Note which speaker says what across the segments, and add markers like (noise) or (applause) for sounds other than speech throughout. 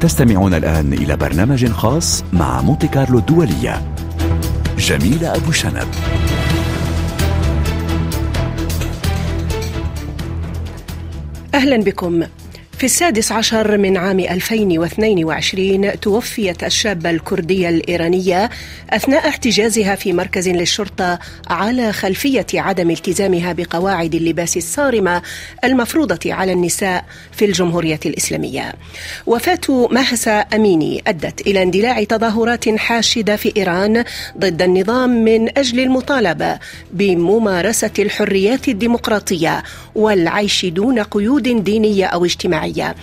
Speaker 1: تستمعون الآن إلى برنامج خاص مع مونتي كارلو الدولية. جميلة أبو شنب.
Speaker 2: أهلا بكم. في السادس عشر من عام 2022 توفيت الشابة الكردية الإيرانية أثناء احتجازها في مركز للشرطة على خلفية عدم التزامها بقواعد اللباس الصارمة المفروضة على النساء في الجمهورية الإسلامية. وفاة مهسا أميني أدت إلى اندلاع تظاهرات حاشدة في إيران ضد النظام من أجل المطالبة بممارسة الحريات الديمقراطية والعيش دون قيود دينية أو اجتماعية. الجماعية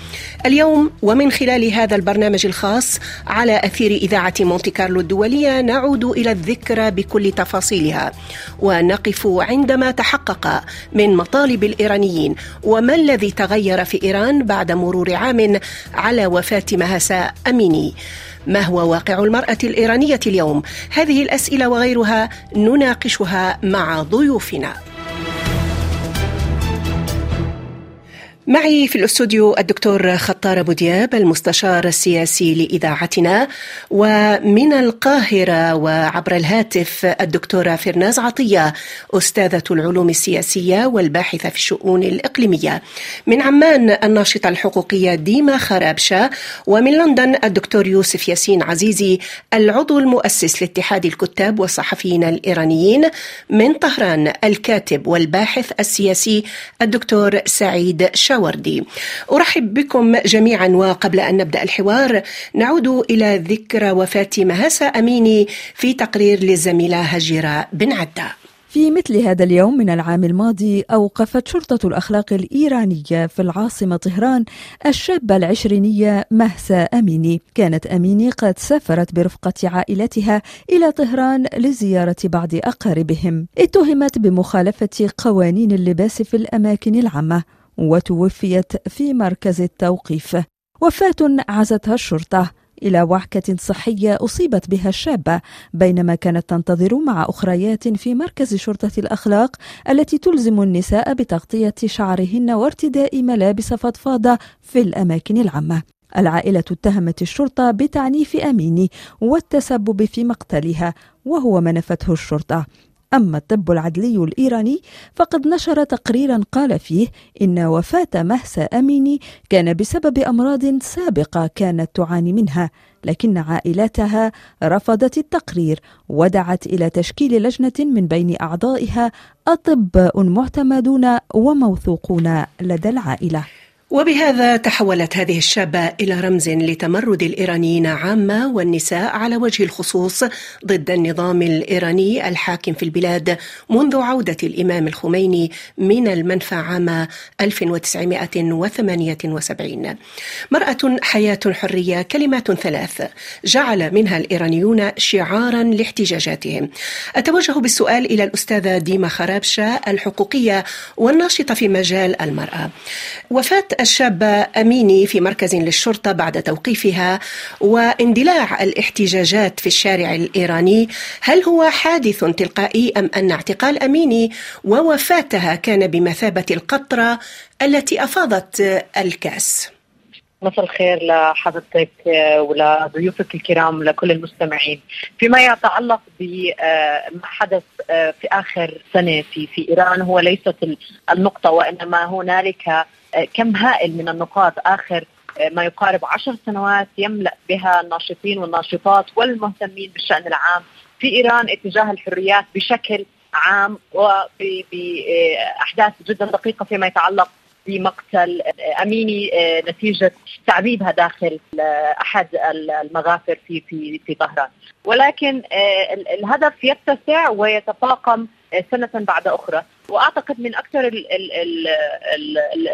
Speaker 2: اليوم ومن خلال هذا البرنامج الخاص على أثير إذاعة مونتي كارلو الدولية نعود إلى الذكرى بكل تفاصيلها ونقف عندما تحقق من مطالب الإيرانيين وما الذي تغير في إيران بعد مرور عام على وفاة مهسا أميني ما هو واقع المرأة الإيرانية اليوم؟ هذه الأسئلة وغيرها نناقشها مع ضيوفنا. معي في الاستوديو الدكتور خطار أبو دياب المستشار السياسي لإذاعتنا ومن القاهرة وعبر الهاتف الدكتورة فرناز عطية أستاذة العلوم السياسية والباحثة في الشؤون الإقليمية. من عمان الناشطة الحقوقية ديما خرابشة ومن لندن الدكتور يوسف ياسين عزيزي العضو المؤسس لاتحاد الكتاب والصحفيين الإيرانيين. من طهران الكاتب والباحث السياسي الدكتور سعيد شا وردي أرحب بكم جميعا وقبل أن نبدأ الحوار نعود إلى ذكرى وفاة مهاسا أميني في تقرير للزميلة هجيرة بن عدة.
Speaker 3: في مثل هذا اليوم من العام الماضي أوقفت شرطة الأخلاق الإيرانية في العاصمة طهران الشابة العشرينية مهسا أميني. كانت أميني قد سافرت برفقة عائلتها إلى طهران لزيارة بعض أقاربهم. اتهمت بمخالفة قوانين اللباس في الأماكن العامة. وتوفيت في مركز التوقيف وفاة عزتها الشرطة إلى وعكة صحية أصيبت بها الشابة بينما كانت تنتظر مع أخريات في مركز شرطة الأخلاق التي تلزم النساء بتغطية شعرهن وارتداء ملابس فضفاضة في الأماكن العامة. العائلة اتهمت الشرطة بتعنيف أميني والتسبب في مقتلها وهو ما نفته الشرطة أما الطب العدلي الإيراني فقد نشر تقريرا قال فيه إن وفاة مهسا أميني كان بسبب أمراض سابقة كانت تعاني منها لكن عائلتها رفضت التقرير ودعت إلى تشكيل لجنة من بين أعضائها أطباء معتمدون وموثوقون لدى العائلة.
Speaker 2: وبهذا تحولت هذه الشابة إلى رمز لتمرد الإيرانيين عامة والنساء على وجه الخصوص ضد النظام الإيراني الحاكم في البلاد منذ عودة الإمام الخميني من المنفى عام 1978 مرأة حياة حرية كلمات ثلاث جعل منها الإيرانيون شعارا لاحتجاجاتهم. أتوجه بالسؤال إلى الأستاذة ديما خرابشة الحقوقية والناشطة في مجال المرأة. وفاة الشابة أميني في مركز للشرطة بعد توقيفها واندلاع الاحتجاجات في الشارع الإيراني هل هو حادث تلقائي أم أن اعتقال أميني ووفاتها كان بمثابة القطرة التي أفاضت الكأس؟
Speaker 4: مساء الخير لحضرتك ولضيوفك الكرام ولكل المستمعين فيما يتعلق بما حدث في آخر سنة في في إيران هو ليست النقطة وإنما هنالك كم هائل من النقاط. آخر ما يقارب عشر سنوات يملأ بها الناشطين والناشطات والمهتمين بالشأن العام في إيران اتجاه الحريات بشكل عام وباحداث جدا دقيقة فيما يتعلق بمقتل أميني نتيجة تعذيبها داخل أحد المغافر في في في طهران. ولكن الهدف يتسع ويتفاقم سنة بعد أخرى. وأعتقد من أكثر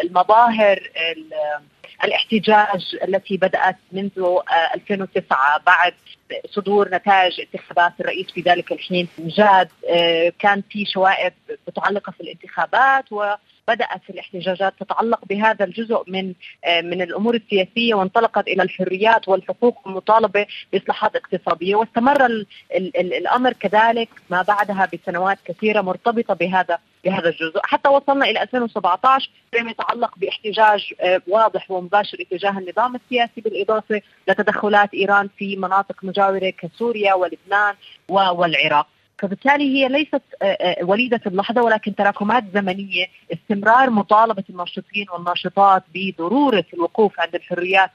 Speaker 4: المظاهر الاحتجاج التي بدأت منذ 2009 بعد صدور نتائج انتخابات الرئيس في ذلك الحين جاد كان في شوائب متعلقة في الانتخابات و بدات الاحتجاجات تتعلق بهذا الجزء من من الأمور السياسية وانطلقت إلى الحريات والحقوق والمطالبه بإصلاحات اقتصادية واستمر ال ال ال الأمر كذلك ما بعدها بسنوات كثيرة مرتبطة بهذا بهذا الجزء. حتى وصلنا إلى 2017 فيما يتعلق باحتجاج آه، واضح ومباشر اتجاه النظام السياسي بالإضافة لتدخلات إيران في مناطق مجاورة كسوريا ولبنان والعراق. فبالتالي هي ليست آه، آه، وليدة اللحظة ولكن تراكمات زمنية استمرار مطالبة الناشطين والناشطات بضرورة الوقوف عند الحريات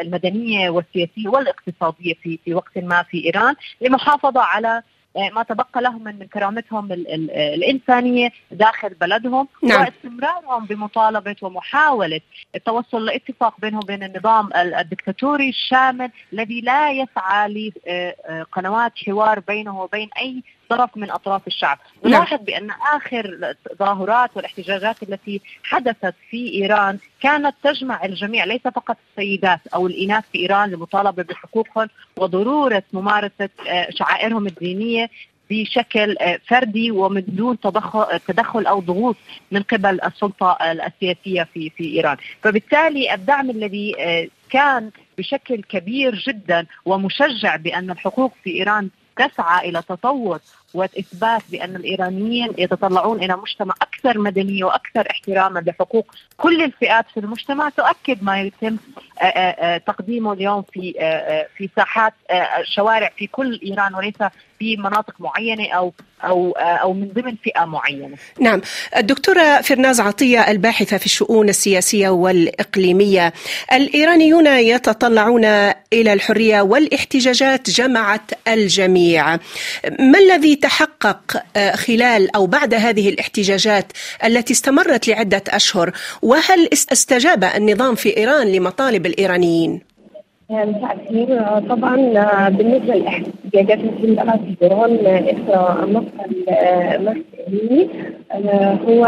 Speaker 4: المدنية والسياسية والاقتصادية في في وقت ما في إيران للمحافظة على ما تبقى لهم من كرامتهم الإنسانية داخل بلدهم نعم. واستمرارهم بمطالبة ومحاولة التوصل لاتفاق بينهم وبين النظام الدكتاتوري الشامل الذي لا يسعى لقنوات حوار بينه وبين أي طرف من أطراف الشعب، نعم. نلاحظ بأن آخر التظاهرات والاحتجاجات التي حدثت في إيران كانت تجمع الجميع ليس فقط السيدات أو الإناث في إيران للمطالبه بحقوقهم وضرورة ممارسة آه، شعائرهم الدينية بشكل آه، فردي ومن دون تدخل تدخل أو ضغوط من قبل السلطة السياسيه في في إيران، فبالتالي الدعم الذي آه، كان بشكل كبير جدا ومشجع بأن الحقوق في إيران تسعى إلى تطور وإثبات بأن الإيرانيين يتطلعون إلى مجتمع أكثر مدنيه وأكثر احتراما لحقوق كل الفئات في المجتمع تؤكد ما يتم آه، آه، آه، تقديمه اليوم في في ساحات الشوارع في كل إيران وليس في مناطق معينة أو أو أو من ضمن فئة معينة.
Speaker 2: نعم، الدكتورة فرناز عطية الباحثة في الشؤون السياسية والإقليمية، الإيرانيون يتطلعون إلى الحرية والاحتجاجات جمعت الجميع. ما الذي تحقق خلال أو بعد هذه الاحتجاجات التي استمرت لعدة أشهر؟ وهل استجاب النظام في إيران لمطالب الإيرانيين؟
Speaker 5: مساء الخير طبعا بالنسبة للاحتجاجات التي بدات في ايران اثر مقتل مهدي هو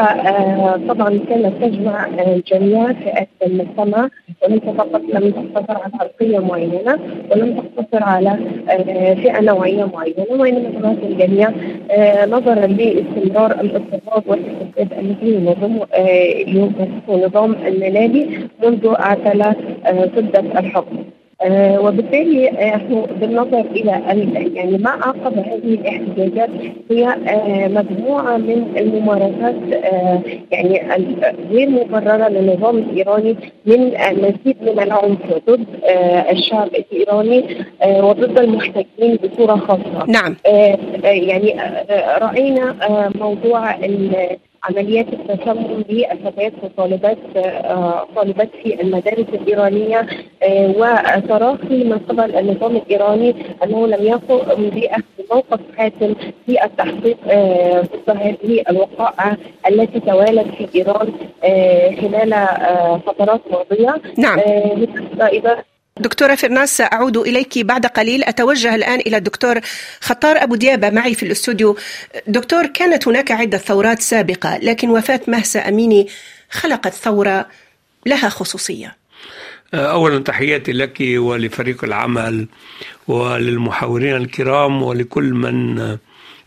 Speaker 5: طبعا كانت تجمع جميع فئات المجتمع وليس فقط لم تقتصر على خلقيه معينة ولم تقتصر على فئة نوعية معينة وإنما تمثل الجميع نظرا لاستمرار الاضطهاد والاستبداد الذي ينظمه النظام المالي منذ اعتلى سده الحكم. آه وبالتالي إحنا بالنظر إلى يعني ما عقب هذه الاحتجاجات هي آه مجموعة من الممارسات آه يعني غير مبررة للنظام الايراني من مزيد من العنف ضد آه، الشعب الإيراني آه، وضد المحتجين بصورة خاصة.
Speaker 2: نعم.
Speaker 5: آه، يعني رأينا موضوع عمليات التسمم للفتيات وطالبات آه، طالبات في المدارس الإيرانية آه، وتراخي من قبل النظام الإيراني أنه لم يقم باخذ موقف حاسم في التحقيق آه، ضد هذه الوقائع التي توالت في إيران خلال فترات ماضية.
Speaker 2: نعم. دكتورة فرناس سأعود إليك بعد قليل. أتوجه الآن إلى الدكتور خطار أبو ديابة معي في الاستوديو. دكتور كانت هناك عدة ثورات سابقة لكن وفاة مهسا أميني خلقت ثورة لها خصوصية.
Speaker 6: أولا تحياتي لك ولفريق العمل وللمحاورين الكرام ولكل من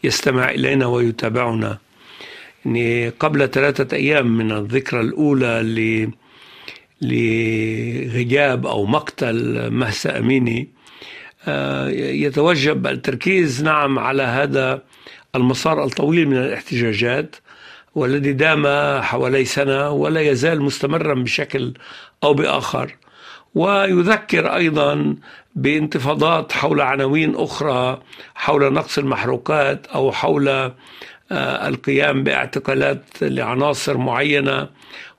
Speaker 6: يستمع إلينا ويتابعنا. يعني قبل ثلاثة أيام من الذكرى الأولى لغياب أو مقتل مهسا أميني. آه، يتوجب التركيز نعم على هذا المسار الطويل من الاحتجاجات والذي دام حوالي سنة ولا يزال مستمرا بشكل أو بآخر. ويذكر أيضا بانتفاضات حول عناوين أخرى حول نقص المحروقات أو حول آه، القيام باعتقالات لعناصر معينة.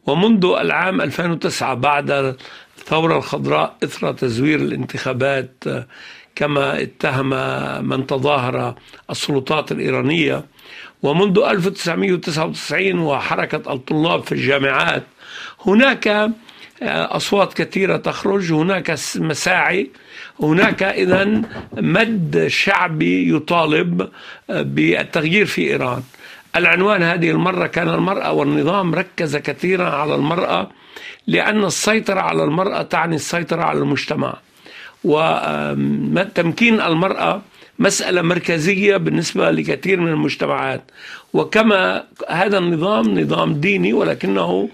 Speaker 6: ومنذ العام 2009 بعد الثورة الخضراء إثر تزوير الانتخابات كما اتهم من تظاهر السلطات الإيرانية. ومنذ 1999 وحركة الطلاب في الجامعات هناك أصوات كثيرة تخرج هناك مساعي هناك إذا مد شعبي يطالب بالتغيير في إيران. العنوان هذه المرة كان المرأة والنظام ركز كثيرا على المرأة لأن السيطرة على المرأة تعني السيطرة على المجتمع. وتمكين المرأة مسألة مركزية بالنسبة لكثير من المجتمعات. وكما هذا النظام نظام ديني ولكنه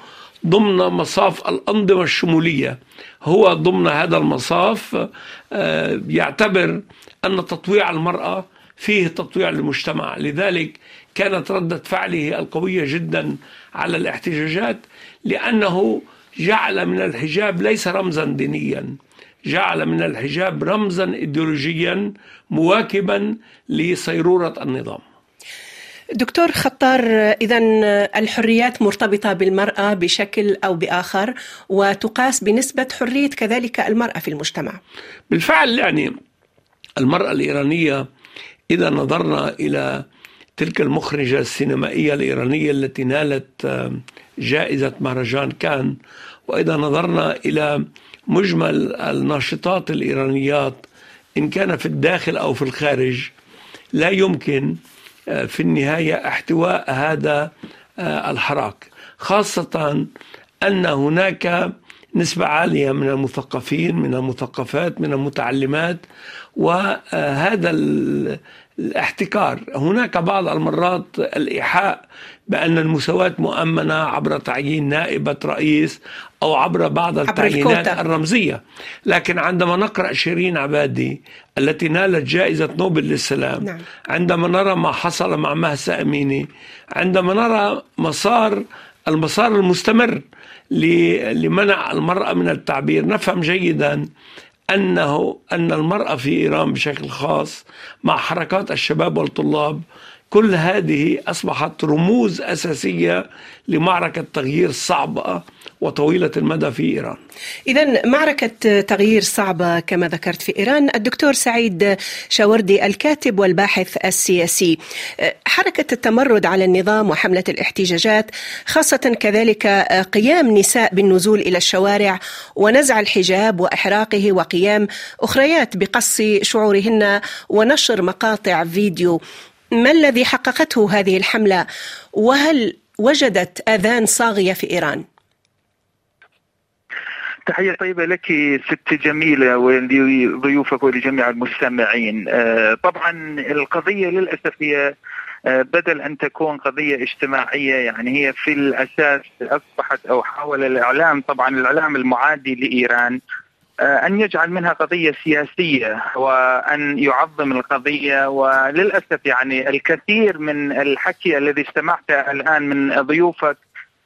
Speaker 6: ضمن مصاف الأنظمة الشمولية. هو ضمن هذا المصاف آه، يعتبر أن تطويع المرأة فيه تطويع للمجتمع. لذلك كانت ردة فعله القوية جدا على الاحتجاجات لأنه جعل من الحجاب ليس رمزا دينيا جعل من الحجاب رمزا ايديولوجيا مواكبا لصيرورة النظام
Speaker 2: دكتور خطار اذا الحريات مرتبطة بالمرأة بشكل أو بآخر وتقاس بنسبة حرية كذلك المرأة في المجتمع.
Speaker 6: بالفعل يعني المرأة الإيرانية إذا نظرنا إلى تلك المخرجة السينمائية الإيرانية التي نالت جائزة مهرجان كان. واذا نظرنا إلى مجمل الناشطات الإيرانيات إن كان في الداخل أو في الخارج لا يمكن آه، في النهاية احتواء هذا آه، الحراك. خاصة أن هناك نسبة عالية من المثقفين من المثقفات من المتعلمات وهذا الاحتكار. هناك بعض المرات الإيحاء بأن المساواة مؤمنة عبر تعيين نائبة رئيس أو عبر بعض التعيينات الرمزية. لكن عندما نقرأ شيرين عبادي التي نالت جائزة نوبل للسلام نعم. عندما نرى ما حصل مع مهسا أميني عندما نرى مسار المسار المستمر لمنع المرأة من التعبير. نفهم جيدا أنه أن المرأة في إيران بشكل خاص مع حركات الشباب والطلاب كل هذه أصبحت رموز أساسية لمعركة تغيير صعبة وطويلة المدى في إيران.
Speaker 2: إذا معركة تغيير صعبة كما ذكرت في إيران الدكتور سعيد شاوردي الكاتب والباحث السياسي. حركة التمرد على النظام وحملة الاحتجاجات خاصة كذلك قيام نساء بالنزول إلى الشوارع ونزع الحجاب وإحراقه وقيام أخريات بقص شعورهن ونشر مقاطع فيديو. ما الذي حققته هذه الحملة وهل وجدت آذان صاغية في إيران؟
Speaker 7: تحية طيبة لك ست جميلة ولضيوفك ولجميع المستمعين آه، طبعا القضية للأسف هي آه، بدل أن تكون قضية اجتماعية يعني هي في الأساس أصبحت أو حاول الإعلام طبعا الإعلام المعادي لإيران أن يجعل منها قضية سياسية وأن يعظم القضية. وللأسف يعني الكثير من الحكي الذي استمعته الآن من ضيوفك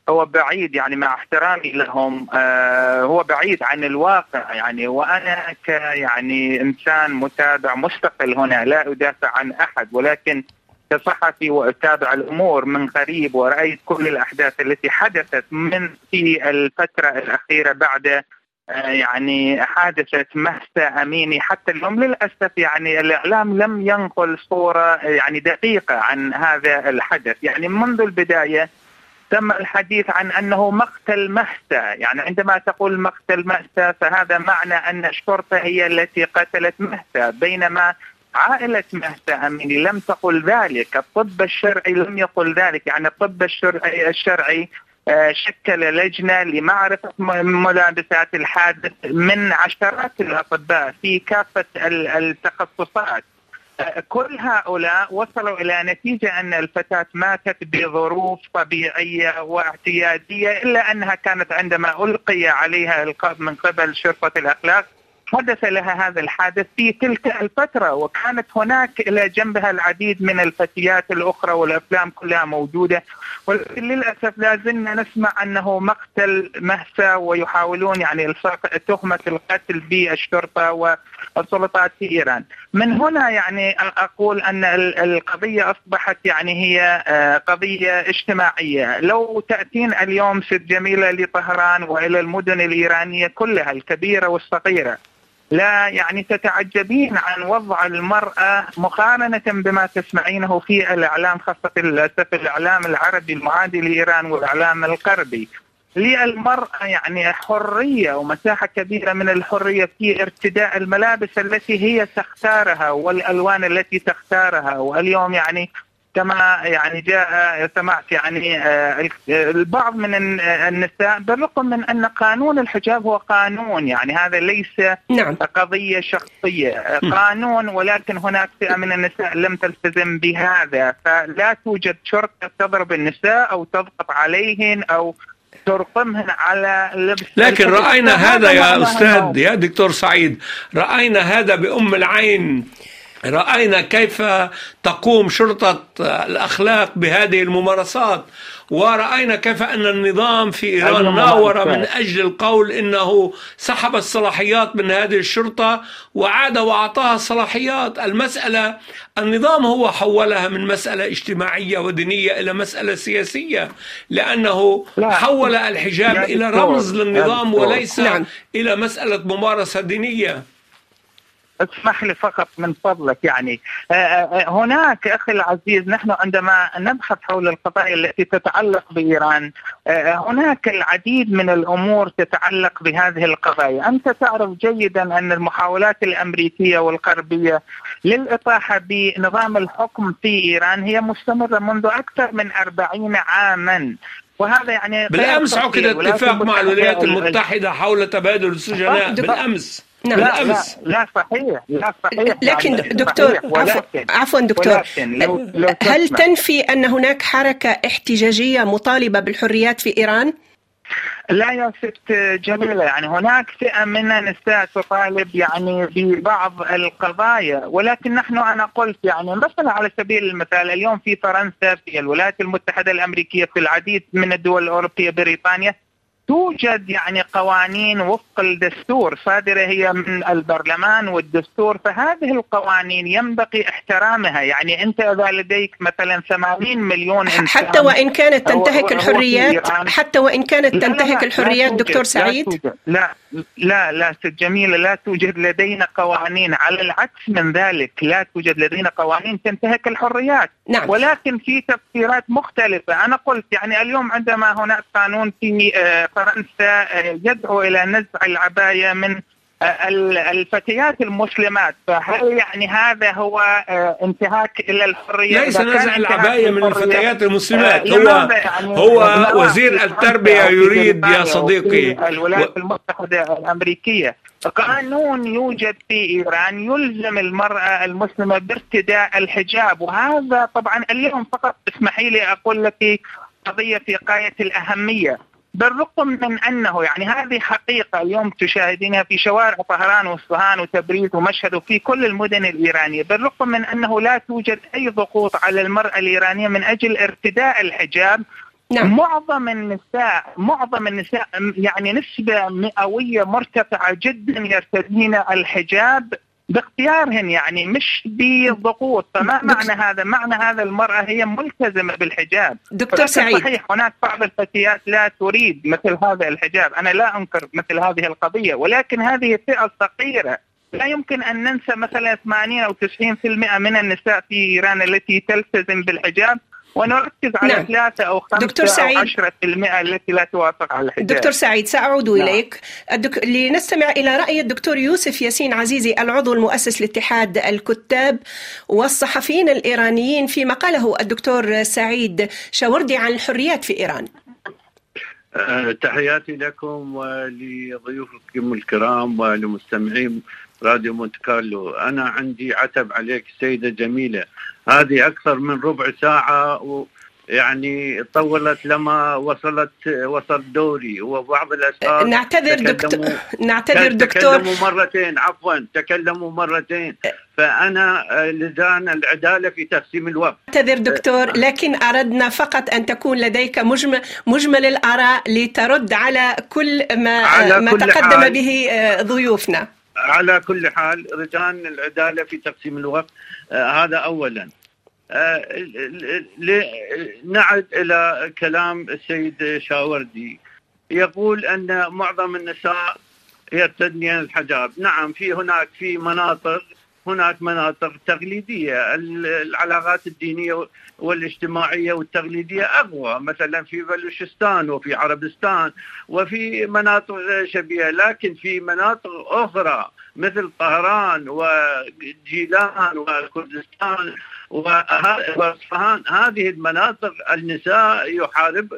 Speaker 7: هو بعيد يعني مع احترامي لهم. آه هو بعيد عن الواقع يعني. وأنا ك يعني إنسان متابع مستقل هنا لا أدافع عن أحد. ولكن كصحفي وأتابع الأمور من قريب ورأيت كل الأحداث التي حدثت من في الفترة الأخيرة بعد آه، يعني حادثة مهسا أميني. حتى اليوم للأسف يعني الإعلام لم ينقل صورة يعني دقيقة عن هذا الحدث. يعني منذ البداية تم الحديث عن أنه مقتل مهسا، يعني عندما تقول مقتل مهسا فهذا معنى أن الشرطة هي التي قتلت مهسا، بينما عائلة مهسا أميني لم تقل ذلك، الطب الشرعي لم يقل ذلك، يعني الطب الشرعي الشرعي آه، شكل لجنه لمعرفة ملابسات الحادث من عشرات الأطباء في كافة التخصصات. كل هؤلاء وصلوا إلى نتيجة أن الفتاة ماتت بظروف طبيعية واعتيادية إلا أنها كانت عندما ألقي عليها القبض من قبل شرطة الأخلاق حدث لها هذا الحادث في تلك الفترة وكانت هناك إلى جنبها العديد من الفتيات الأخرى والأفلام كلها موجودة. ولكن للأسف لا زلنا نسمع أنه مقتل مهسا ويحاولون يعني إلصاق تهمة القتل بالشرطة والسلطات في إيران. من هنا يعني أقول أن القضية أصبحت يعني هي آه، قضية اجتماعية. لو تأتين اليوم ست جميلة لطهران وإلى المدن الإيرانية كلها الكبيرة والصغيرة لا يعني تتعجبين عن وضع المرأة مقارنة بما تسمعينه في الإعلام خاصة للأسف الإعلام العربي المعادي لإيران والإعلام الغربي. للمرأة يعني حرية ومساحة كبيرة من الحرية في ارتداء الملابس التي هي تختارها والألوان التي تختارها. واليوم يعني كما يعني جاء سمعت يعني آه، البعض من النساء بالرغم من أن قانون الحجاب هو قانون يعني هذا ليس نعم. قضية شخصية. قانون ولكن هناك فئة من النساء لم تلتزم بهذا فلا توجد شرطة تضرب النساء أو تضغط عليهن أو ترقمهن على لبس
Speaker 6: لكن رأينا هذا يا أستاذ يا دكتور سعيد رأينا هذا بأم العين. رأينا كيف تقوم شرطة الأخلاق بهذه الممارسات ورأينا كيف أن النظام في إيران ناور من أجل القول إنه سحب الصلاحيات من هذه الشرطة وعاد وأعطاها الصلاحيات المسألة النظام هو حولها من مسألة اجتماعية ودينية إلى مسألة سياسية لأنه لا. حول الحجاب إلى رمز للنظام وليس نعم. إلى مسألة ممارسة دينية
Speaker 7: اسمح لي فقط من فضلك يعني. آه، آه، آه، هناك أخي العزيز نحن عندما نبحث حول القضايا التي تتعلق بإيران هناك العديد من الأمور تتعلق بهذه القضايا، أنت تعرف جيدا أن المحاولات الأمريكية والغربية للإطاحة بنظام الحكم في إيران هي مستمرة منذ أكثر من 40 عاما.
Speaker 6: وهذا يعني بالأمس عقد اتفاق مع الولايات المتحدة حول تبادل السجناء بالأمس.
Speaker 7: نعم. لا لا, لا صحيح لا صحيح.
Speaker 2: لكن يعني دكتور عفوا عفوا دكتور. ولكن لو لو هل تنفي أن هناك حركة احتجاجية مطالبة بالحريات في إيران؟
Speaker 7: لا يا ست جميلة يعني هناك فئة من النساء تطالب يعني ببعض القضايا ولكن نحن أنا قلت يعني مثلا على سبيل المثال اليوم في فرنسا في الولايات المتحدة الأمريكية في العديد من الدول الأوروبية بريطانيا توجد يعني قوانين وفق الدستور صادرة هي من البرلمان والدستور فهذه القوانين ينبغي احترامها. يعني أنت إذا لديك مثلا 80 مليون إنسان
Speaker 2: حتى وإن كانت تنتهك الحريات حتى وإن كانت تنتهك الحريات دكتور سعيد؟
Speaker 7: لا لا لا ست جميلة لا توجد لدينا قوانين. على العكس من ذلك لا توجد لدينا قوانين تنتهك الحريات. نعم. ولكن في تفسيرات مختلفة. أنا قلت يعني اليوم عندما هناك قانون في آه، فرنسا آه، يدعو إلى نزع العباية من الفتيات المسلمات. فهل يعني هذا هو آه، انتهاك إلى الحرية؟
Speaker 6: ليس نزع العباية من الفتيات المسلمات. آه، هو يعني هو وزير التربية يريد يا صديقي.
Speaker 7: الولايات المتحدة الأمريكية. قانون يوجد في إيران يلزم المرأة المسلمة بارتداء الحجاب وهذا طبعا اليوم فقط. اسمحي لي أقول لك قضية في غايه الأهمية. بالرغم من أنه يعني هذه حقيقة اليوم تشاهدينها في شوارع طهران واصفهان وتبريز ومشهد وفي كل المدن الإيرانية، بالرغم من أنه لا توجد أي ضغوط على المرأة الإيرانية من أجل ارتداء الحجاب نعم. معظم النساء معظم النساء يعني نسبة مئوية مرتفعة جدا يرتدين الحجاب باختيارهن يعني مش بضغوط. فما معنى هذا؟ معنى هذا المرأة هي ملتزمة بالحجاب.
Speaker 2: دكتور سعيد.
Speaker 7: صحيح هناك بعض الفتيات لا تريد مثل هذا الحجاب. أنا لا أنكر مثل هذه القضية ولكن هذه فئة صغيرة. لا يمكن أن ننسى مثلا 80 أو 90% من النساء في إيران التي تلتزم بالحجاب. ونركز على نعم. ثلاثة أو خمسة دكتور سعيد. أو عشرة في المئة التي لا توافق على الحجاب
Speaker 2: دكتور سعيد سأعود نعم. إليك الدك... لنستمع إلى رأي الدكتور يوسف ياسين عزيزي العضو المؤسس لاتحاد الكتاب والصحفيين الإيرانيين في مقاله الدكتور سعيد شاوردي عن الحريات في إيران
Speaker 8: أه تحياتي لكم ولضيوفكم الكرام ولمستمعين راديو مونت كارلو. أنا عندي عتب عليك سيدة جميلة. هذه أكثر من ربع ساعة و يعني طولت لما وصلت وصل دوري. وبعض الاشخاص
Speaker 2: نعتذر دكتور نعتذر دكتور.
Speaker 8: تكلموا مرتين عفوا تكلموا مرتين. فأنا لزان العدالة في تقسيم الوقت.
Speaker 2: نعتذر دكتور لكن أردنا فقط أن تكون لديك مجمل مجمل الآراء لترد على كل ما على ما كل تقدم حال. به ضيوفنا.
Speaker 8: على كل حال رجان العدالة في تقسيم الوقت آه هذا اولا. آه نعد إلى كلام السيد شاوردي. يقول أن معظم النساء يرتدين الحجاب. نعم في هناك في مناطق هناك مناطق تقليديه العلاقات الدينية والاجتماعية والتقليديه أقوى مثلا في بلوشستان وفي عربستان وفي مناطق شبيهة لكن في مناطق أخرى مثل طهران وجيلان وكردستان وأصفهان هذه المناطق النساء يحارب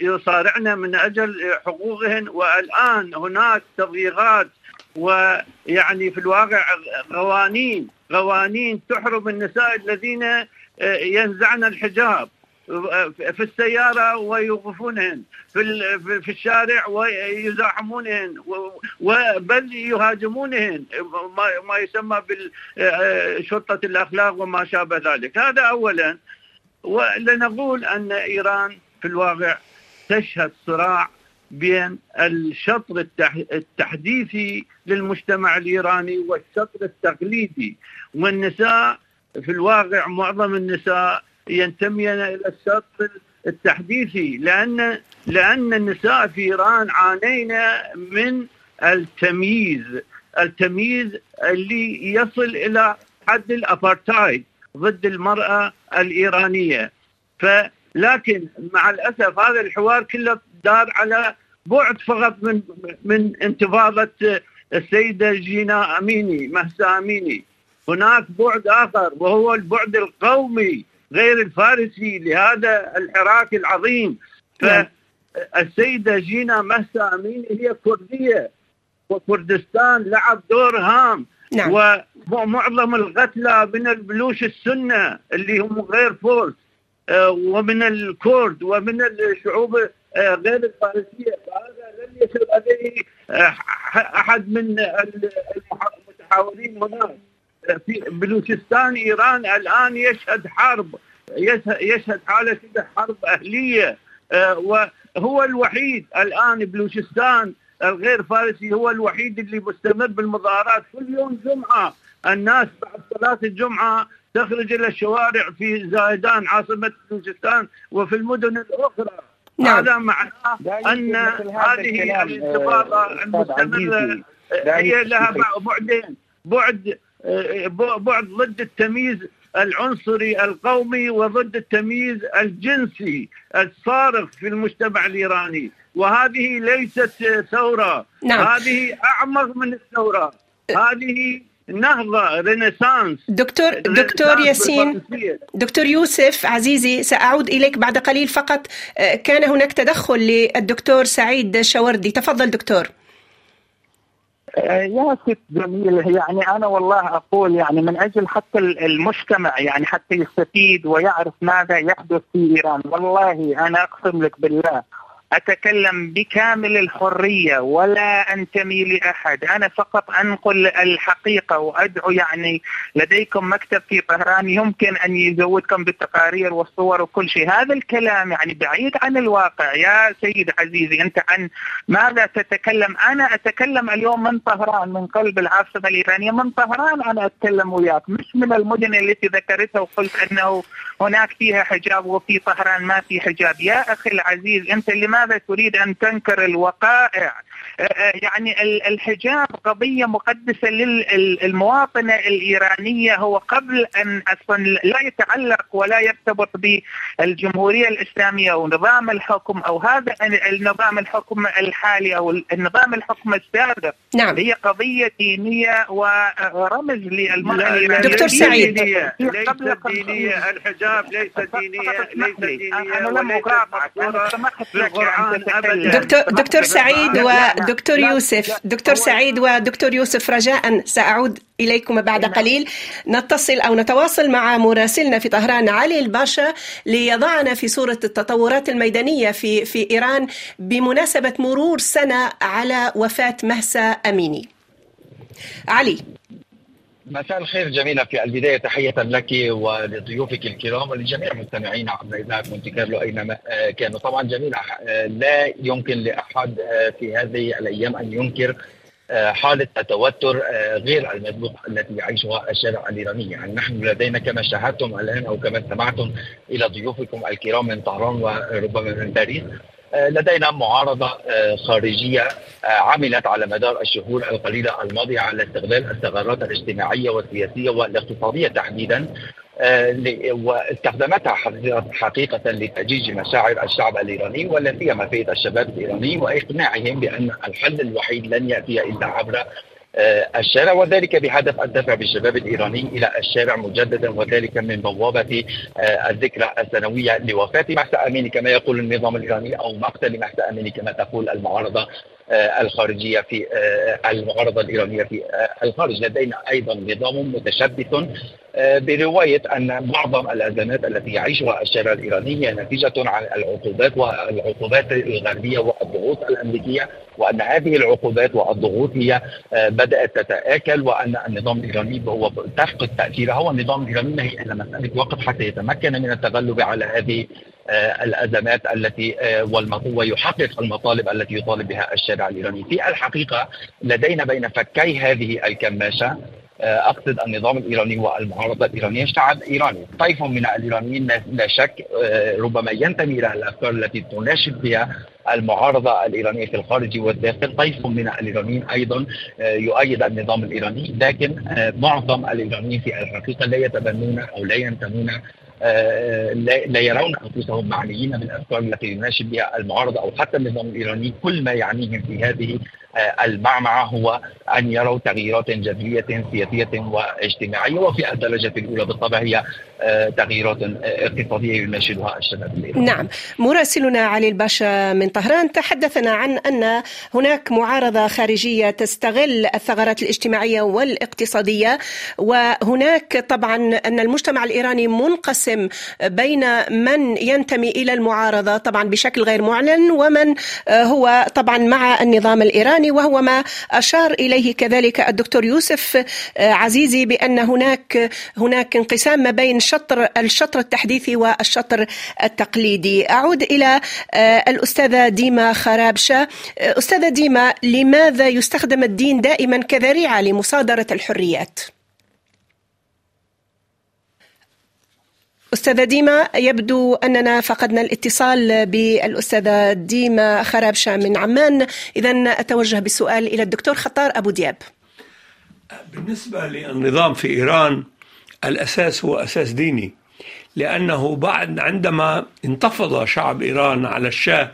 Speaker 8: يصارعن من أجل حقوقهن والآن هناك تضييقات ويعني في الواقع قوانين قوانين تحرم النساء الذين آه، ينزعن الحجاب في السيارة ويوقفونهن في الشارع ويزاحمونهن بل يهاجمونهن ما يسمى بشرطة الأخلاق وما شابه ذلك. هذا أولا. ولنقول أن إيران في الواقع تشهد صراع بين الشطر التحديثي للمجتمع الإيراني والشطر التقليدي. والنساء في الواقع معظم النساء ينتمين إلى الشطر التحديثي لأن لأن النساء في إيران عانينا من التمييز التمييز اللي يصل إلى حد الأبارتايد ضد المرأة الإيرانية. فلكن مع الأسف هذا الحوار كله دار على بعد فقط من من انتفاضة السيدة جينا أميني مهسا أميني هناك بعد آخر وهو البعد القومي غير الفارسي لهذا الحراك العظيم نعم. فالسيدة جينا مهسا أميني هي كردية وكردستان لعب دور هام نعم. ومعظم القتلى من البلوش السنة اللي هم غير فورس آه، ومن الكرد ومن الشعوب غير الفارسية. فهذا لم يشر عليه آه، أحد من المتحاورين هناك. في بلوشستان إيران الآن يشهد حرب. يشهد كده حرب أهلية. وهو الوحيد الآن بلوشستان الغير فارسي هو الوحيد اللي مستمر بالمظاهرات. كل يوم جمعة الناس بعد صلاة الجمعة تخرج إلى الشوارع في زايدان عاصمة بلوشستان وفي المدن الأخرى. نعم. هذا معناه أن هذه آه، الانتفاضه المستمره هي لها بعدين بعد آه، بعد ضد التمييز العنصري القومي وضد التمييز الجنسي الصارخ في المجتمع الإيراني. وهذه ليست ثورة. نعم. هذه أعمق من الثورة. هذه نهضة رينيسانس.
Speaker 2: دكتور دكتور ياسين دكتور يوسف عزيزي سأعود إليك بعد قليل فقط. آه، كان هناك تدخل للدكتور سعيد شوردي. تفضل دكتور.
Speaker 7: آه، يا ست جميل يعني أنا والله أقول يعني من أجل حتى المجتمع يعني حتى يستفيد ويعرف ماذا يحدث في إيران والله أنا أقسم لك بالله أتكلم بكامل الحرية ولا أنتمي لأحد. أنا فقط أنقل الحقيقة وأدعو يعني لديكم مكتب في طهران يمكن أن يزودكم بالتقارير والصور وكل شيء. هذا الكلام يعني بعيد عن الواقع. يا سيد عزيزي أنت عن ماذا تتكلم؟ أنا أتكلم اليوم من طهران من قلب العاصمة الإيرانية. من طهران أنا أتكلم وياك. مش من المدن التي ذكرتها وقلت أنه هناك فيها حجاب وفي طهران ما في حجاب. يا أخي العزيز أنت لماذا تريد أن تنكر الوقائع. يعني الحجاب قضية مقدسة للمواطنة الإيرانية. هو قبل أن أصلا لا يتعلق ولا يرتبط بالجمهورية الإسلامية أو نظام الحكم أو هذا النظام الحكم الحالي أو النظام الحكم السابق. نعم. هي قضية دينية ورمز للمرأة الإيرانية.
Speaker 2: دكتور سعيد.
Speaker 8: ليست دينية. الحجاب ليس دينية. ليس دينية. أنا لم أقاطعك أنا سمحت لك
Speaker 2: دكتور دكتور سعيد ودكتور يوسف دكتور سعيد ودكتور يوسف رجاء سأعود إليكم بعد قليل. نتصل أو نتواصل مع مراسلنا في طهران علي الباشا ليضعنا في صورة التطورات الميدانية في في إيران بمناسبة مرور سنة على وفاة مهسا أميني. علي.
Speaker 9: مساء الخير جميلة في البداية تحية لك ولضيوفك الكرام ولجميع المستمعين عبر إذاعة مونتي كارلو أينما كانوا. طبعا جميلة لا يمكن لأحد في هذه الأيام أن ينكر حالة التوتر غير المسبوق التي يعيشها الشارع الإيراني. يعني نحن لدينا كما شاهدتم الآن أو كما استمعتم إلى ضيوفكم الكرام من طهران وربما من باريس. لدينا معارضة آه، خارجية آه، عملت على مدار الشهور القليلة الماضية على استغلال الثغرات الاجتماعية والسياسية والاقتصادية تحديدا آه، واستخدمتها حقيقة لتأجيج مشاعر الشعب الإيراني ولا سيما فئة الشباب الإيراني وإقناعهم بأن الحل الوحيد لن يأتي إلا عبر آه، الشارع وذلك بهدف الدفع بالشباب الإيراني إلى الشارع مجددا وذلك من بوابة آه، الذكرى السنويه لوفاة محسا أميني كما يقول النظام الإيراني أو مقتل محسا أميني كما تقول المعارضة الخارجية في المعارضة الإيرانية في الخارج. لدينا أيضا نظام متشبث برواية أن معظم الأزمات التي يعيشها الشارع الإيراني هي نتيجة عن العقوبات والعقوبات الغربية والضغوط الأمريكية وأن هذه العقوبات والضغوط هي بدأت تتآكل وأن النظام الإيراني هو تفقد تأثيرها. والنظام الإيراني ما هي الا مسألة وقت حتى يتمكن من التغلب على هذه الأزمات التي ويحقق المطالب التي يطالب بها الشارع الإيراني. في الحقيقة لدينا بين فكي هذه الكماشة أقصد النظام الإيراني والمعارضة الإيرانية شعب إيراني، طيف من الإيرانيين لا شك ربما ينتمي إلى الأفكار التي تناشد بها المعارضة الإيرانية في الخارج والداخل، طيف من الإيرانيين أيضا يؤيد النظام الإيراني، لكن معظم الإيرانيين في الحقيقة لا يتبنون أو لا ينتمون لا يرون أنفسهم معنيين بالافكار التي يناشد بها المعارضة أو حتى النظام الإيراني كل ما يعنيهم في هذه المعمعة هو أن يروا تغييرات جذرية سياسية واجتماعية وفي الدرجة الأولى بالطبع هي تغييرات اقتصادية يناشدها الشباب الإيراني.
Speaker 2: نعم. مراسلنا علي الباشا من طهران تحدثنا عن أن هناك معارضة خارجية تستغل الثغرات الاجتماعية والاقتصادية وهناك طبعا أن المجتمع الإيراني منقسم بين من ينتمي إلى المعارضة طبعا بشكل غير معلن ومن هو طبعا مع النظام الإيراني. الإيراني وهو ما أشار إليه كذلك الدكتور يوسف عزيزي بأن هناك هناك انقسام ما بين شطر الشطر التحديثي والشطر التقليدي أعود إلى الأستاذة ديما خرابشة أستاذة ديما لماذا يستخدم الدين دائما كذريعة لمصادرة الحريات؟ أستاذة ديما يبدو أننا فقدنا الاتصال بالأستاذة ديما خرابشة من عمان. إذا أتوجه بالسؤال إلى الدكتور خطار أبو دياب.
Speaker 6: بالنسبة للنظام في إيران الأساس هو أساس ديني. لأنه بعد عندما انتفض شعب إيران على الشاه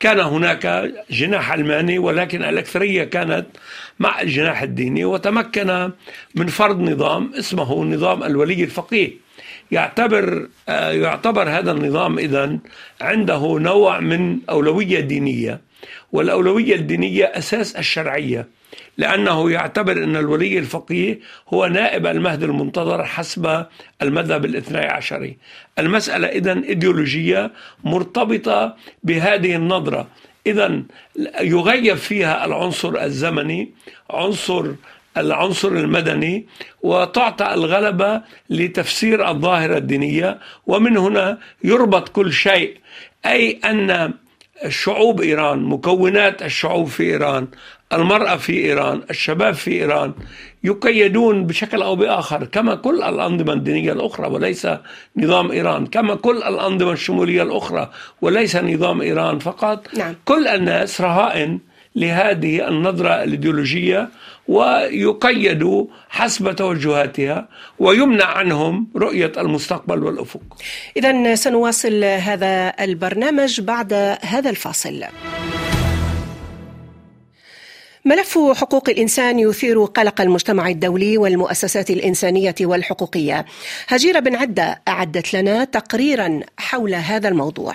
Speaker 6: كان هناك جناح علماني ولكن الأكثرية كانت مع الجناح الديني وتمكن من فرض نظام اسمه نظام الولي الفقيه. يعتبر يعتبر هذا النظام اذا عنده نوع من أولوية دينية والأولوية الدينية أساس الشرعية لأنه يعتبر أن الولي الفقيه هو نائب المهد المنتظر حسب المذهب الاثني عشري المسألة اذا إيديولوجية مرتبطة بهذه النظرة. اذا يغيب فيها العنصر الزمني عنصر العنصر المدني وتعطى الغلبة لتفسير الظاهرة الدينية ومن هنا يربط كل شيء أي أن شعوب إيران مكونات الشعوب في إيران المرأة في إيران الشباب في إيران يقيدون بشكل أو بآخر كما كل الأنظمة الدينية الأخرى وليس نظام إيران كما كل الأنظمة الشمولية الأخرى وليس نظام إيران فقط
Speaker 2: نعم.
Speaker 6: كل الناس رهائن لهذه النظرة الإيديولوجية ويقيدوا حسب توجهاتها ويمنع عنهم رؤية المستقبل والأفق
Speaker 2: إذا سنواصل هذا البرنامج بعد هذا الفاصل ملف حقوق الإنسان يثير قلق المجتمع الدولي والمؤسسات الإنسانية والحقوقية. هجيره بن عدة أعدت لنا تقريرا حول هذا الموضوع.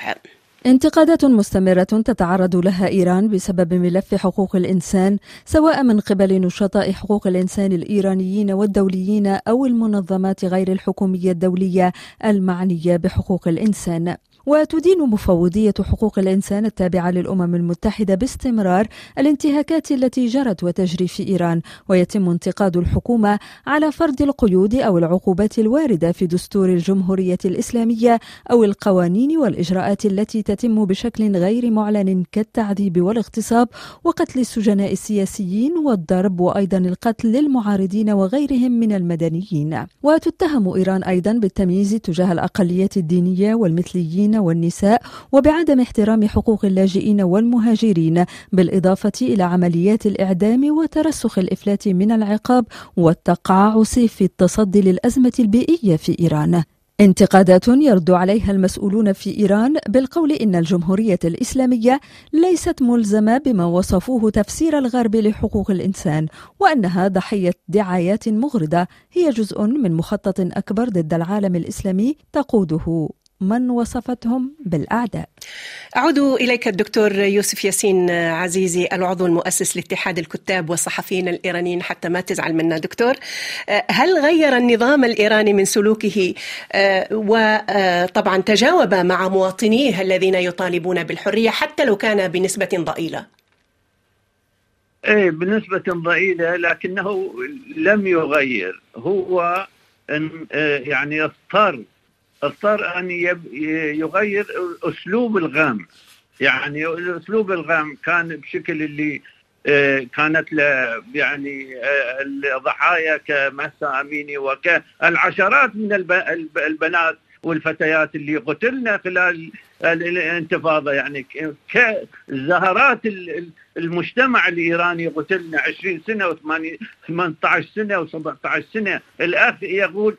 Speaker 3: انتقادات مستمرة تتعرض لها إيران بسبب ملف حقوق الإنسان سواء من قبل نشطاء حقوق الإنسان الإيرانيين والدوليين أو المنظمات غير الحكومية الدولية المعنية بحقوق الإنسان. وتدين مفوضية حقوق الإنسان التابعة للأمم المتحدة باستمرار الانتهاكات التي جرت وتجري في إيران ويتم انتقاد الحكومة على فرض القيود أو العقوبات الواردة في دستور الجمهورية الإسلامية أو القوانين والإجراءات التي تتم بشكل غير معلن كالتعذيب والاغتصاب وقتل السجناء السياسيين والضرب وأيضا القتل للمعارضين وغيرهم من المدنيين. وتتهم إيران أيضا بالتمييز تجاه الأقليات الدينية والمثليين والنساء وبعدم احترام حقوق اللاجئين والمهاجرين بالإضافة إلى عمليات الإعدام وترسخ الإفلات من العقاب والتقاعس في التصدي للأزمة البيئية في إيران. انتقادات يرد عليها المسؤولون في إيران بالقول إن الجمهورية الإسلامية ليست ملزمة بما وصفوه تفسير الغرب لحقوق الإنسان وانها ضحية دعايات مغرضة هي جزء من مخطط أكبر ضد العالم الإسلامي تقوده. من وصفتهم بالأعداء.
Speaker 2: أعود إليك الدكتور يوسف ياسين عزيزي العضو المؤسس لاتحاد الكتاب والصحفيين الإيرانيين حتى ما تزعل منا. دكتور هل غير النظام الإيراني من سلوكه؟ وطبعا تجاوب مع مواطنيه الذين يطالبون بالحرية حتى لو كان بنسبة ضئيلة.
Speaker 8: إيه بنسبة ضئيلة لكنه لم يغير. هو يعني اضطر اضطر أن يغير أسلوب الغام. يعني أسلوب الغام كان بشكل اللي آه، كانت يعني آه، الضحايا كمهسا أميني وكالعشرات من البنات والفتيات اللي قتلنا خلال الانتفاضة. يعني كزهرات المجتمع الإيراني قتلنا 20 سنة و18 سنة و17 سنة. الأخ يقول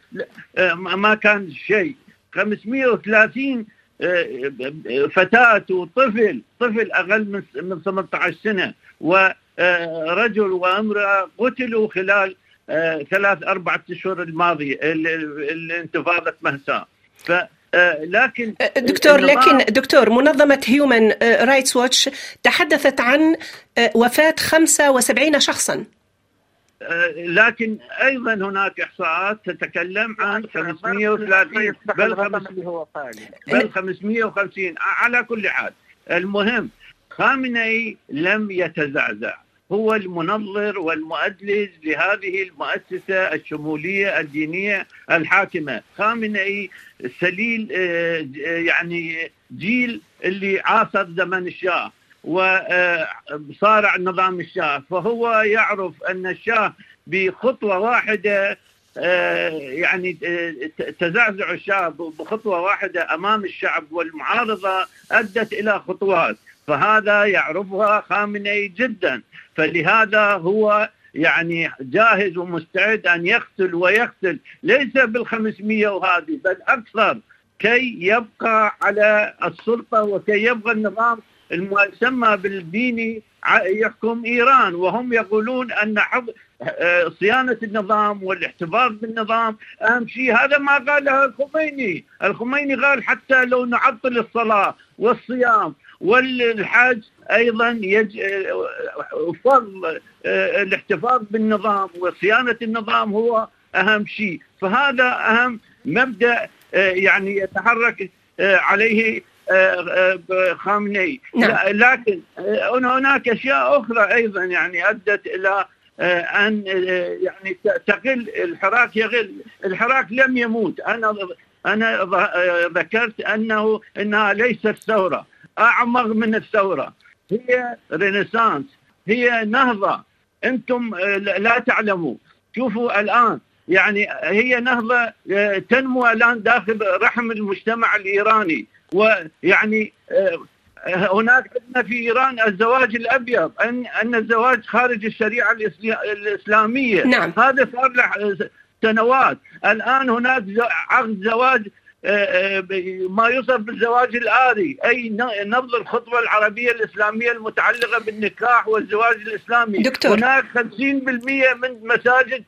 Speaker 8: آه، ما كان شيء. 530 آه، فتاة وطفل طفل أقل من 18 سنة ورجل وامرأة قتلوا خلال آه، ثلاث أربعة أشهر الماضية الانتفاضة مهسا. ف لكن
Speaker 2: دكتور لكن دكتور منظمة هيومن رايتس واتش تحدثت عن وفاة 75 شخصا.
Speaker 8: لكن أيضا هناك إحصاءات تتكلم عن 530 بل 500 بل 550 على كل حال المهم خامنئي لم يتزعزع. هو المنظر والمؤدلج لهذه المؤسسة الشمولية الدينية الحاكمة. خامنئي سليل يعني جيل اللي عاصر زمن الشاه. وصارع نظام الشاه. فهو يعرف أن الشاه بخطوة واحدة آه، يعني آه، تزعزع الشعب بخطوة واحدة أمام الشعب والمعارضة أدت إلى خطوات. فهذا يعرفها خامنئي جدا. فلهذا هو يعني جاهز ومستعد أن يقتل ويقتل. ليس بالخمسمية وهذه بل أكثر كي يبقى على السلطة وكي يبقى النظام المسمى بالديني يحكم إيران وهم يقولون أن آه، صيانة النظام والاحتفاظ بالنظام أهم شيء. هذا ما قاله الخميني، الخميني قال حتى لو نعطل الصلاة والصيام والحج أيضا يج... آه، فضل آه، الاحتفاظ بالنظام وصيانة النظام هو أهم شيء، فهذا أهم مبدأ يعني يتحرك عليه خامنئي. نعم. لكن هناك أشياء أخرى أيضا يعني أدت إلى أن يعني تقل الحراك يغل. الحراك لم يموت. أنا أنا ذكرت أنه إنها ليست ثورة. أعمق من الثورة. هي رينيسانس. هي نهضة. أنتم لا تعلموا. شوفوا الآن. يعني هي نهضة تنمو الآن داخل رحم المجتمع الإيراني. ويعني آه، هناك عندنا في إيران الزواج الأبيض أن أن الزواج خارج الشريعة الإسلامية
Speaker 2: نعم.
Speaker 8: هذا صار له سنوات الآن هناك عقد زواج آه، آه، ما يوصف بالزواج الآري أي نبض الخطبة العربية الإسلامية المتعلقة بالنكاح والزواج الإسلامي
Speaker 2: دكتور.
Speaker 8: هناك 50% من مساجد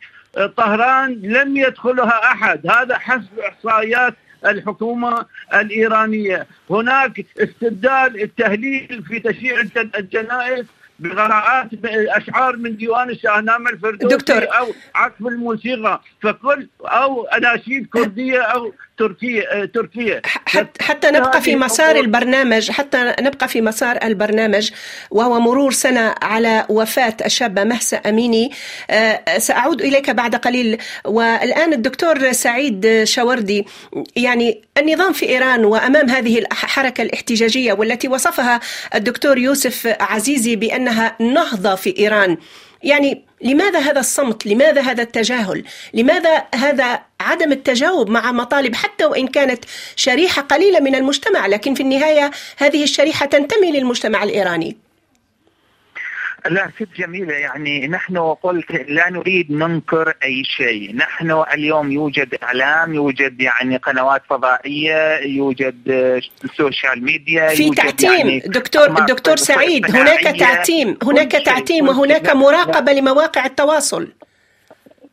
Speaker 8: طهران لم يدخلها أحد هذا حسب إحصائيات الحكومة الإيرانية هناك استبدال التهليل في تشييع الجنائز بقراءات اشعار من ديوان الشاهنامه الفردوسي
Speaker 2: دكتور.
Speaker 8: أو عقب الموسيقى فكل أو أناشيد كردية أو تركيا آه، تركيا
Speaker 2: حتى نبقى في مسار البرنامج حتى نبقى في مسار البرنامج وهو مرور سنة على وفاة الشابه مهسا أميني. آه، سأعود إليك بعد قليل. والآن الدكتور سعيد شوردي يعني النظام في إيران وأمام هذه الحركة الاحتجاجية والتي وصفها الدكتور يوسف عزيزي بأنها نهضة في إيران. يعني لماذا هذا الصمت؟ لماذا هذا التجاهل؟ لماذا هذا عدم التجاوب مع مطالب حتى وإن كانت شريحة قليلة من المجتمع، لكن في النهاية هذه الشريحة تنتمي للمجتمع الإيراني.
Speaker 7: لا ست جميلة يعني نحن قلت لا نريد ننكر أي شيء. نحن اليوم يوجد إعلام يوجد يعني قنوات فضائية يوجد social media
Speaker 2: في تعتيم يعني دكتور دكتور سعيد هناك تعتيم هناك تعتيم وهناك مراقبة لمواقع التواصل.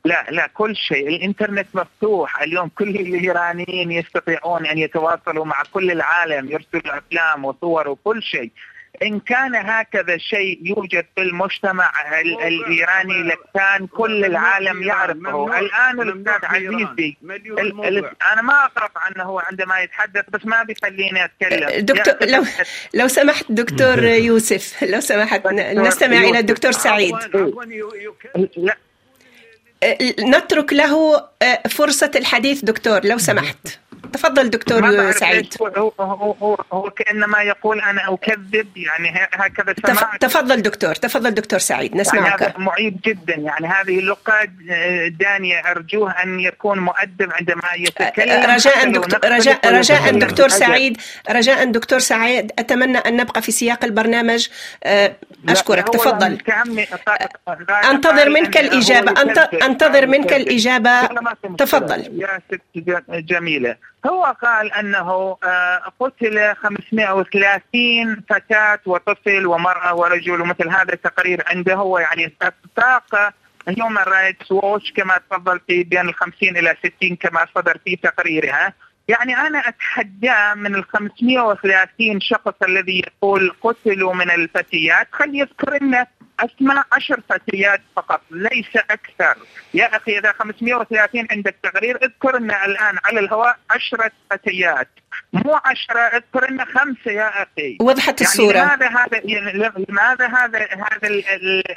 Speaker 7: لا لا كل شيء. الإنترنت مفتوح. اليوم كل الإيرانيين يستطيعون أن يتواصلوا مع كل العالم يرسلوا أفلام وصور وكل شيء. إن كان هكذا شيء يوجد في المجتمع الإيراني لكان كل العالم يعرفه. الآن الأستاذ عزيزي أنا ما اقرب عنه عندما يتحدث بس ما بيخليني أتكلم.
Speaker 2: دكتور لو لو سمحت (laughs) دكتور يوسف لو سمحت نستمع إلى الدكتور سعيد. لا. نترك له فرصة الحديث دكتور لو سمحت. تفضل دكتور سعيد.
Speaker 7: هو, هو, هو, هو كانما يقول أنا أكذب يعني هكذا
Speaker 2: سمعت تفضل دكتور تفضل دكتور سعيد نسمعك.
Speaker 7: يعني هذا معيب جدا يعني هذه اللغة دانية أرجوه أن يكون مؤدب عندما يتكلم.
Speaker 2: رجاء دكتور رجاء, رجاء دكتور سعيد رجاء دكتور سعيد أتمنى أن نبقى في سياق البرنامج. أشكرك. تفضل. أنتظر منك الإجابة. أنتظر منك الإجابة. تفضل.
Speaker 7: يا ست جميلة. هو قال أنه قتل 530 فتاة وطفل ومرأة ورجل ومثل هذا التقرير عنده هو يعني ساق هيومن رايتس ووتش كما تفضل في بين ال 50 إلى 60 كما صدر في تقريرها. يعني أنا اتحداه من ال 530 شخص الذي يقول قتلوا من الفتيات خلي يذكر لنا اسماء عشر فتيات فقط ليس أكثر. يا أخي إذا 530 عندك تقرير اذكر لنا الآن على الهواء عشرة فتيات. مو عشرة اذكر لنا خمسة يا أخي.
Speaker 2: وضحت يعني الصورة.
Speaker 7: لماذا هذا لماذا هذا هذا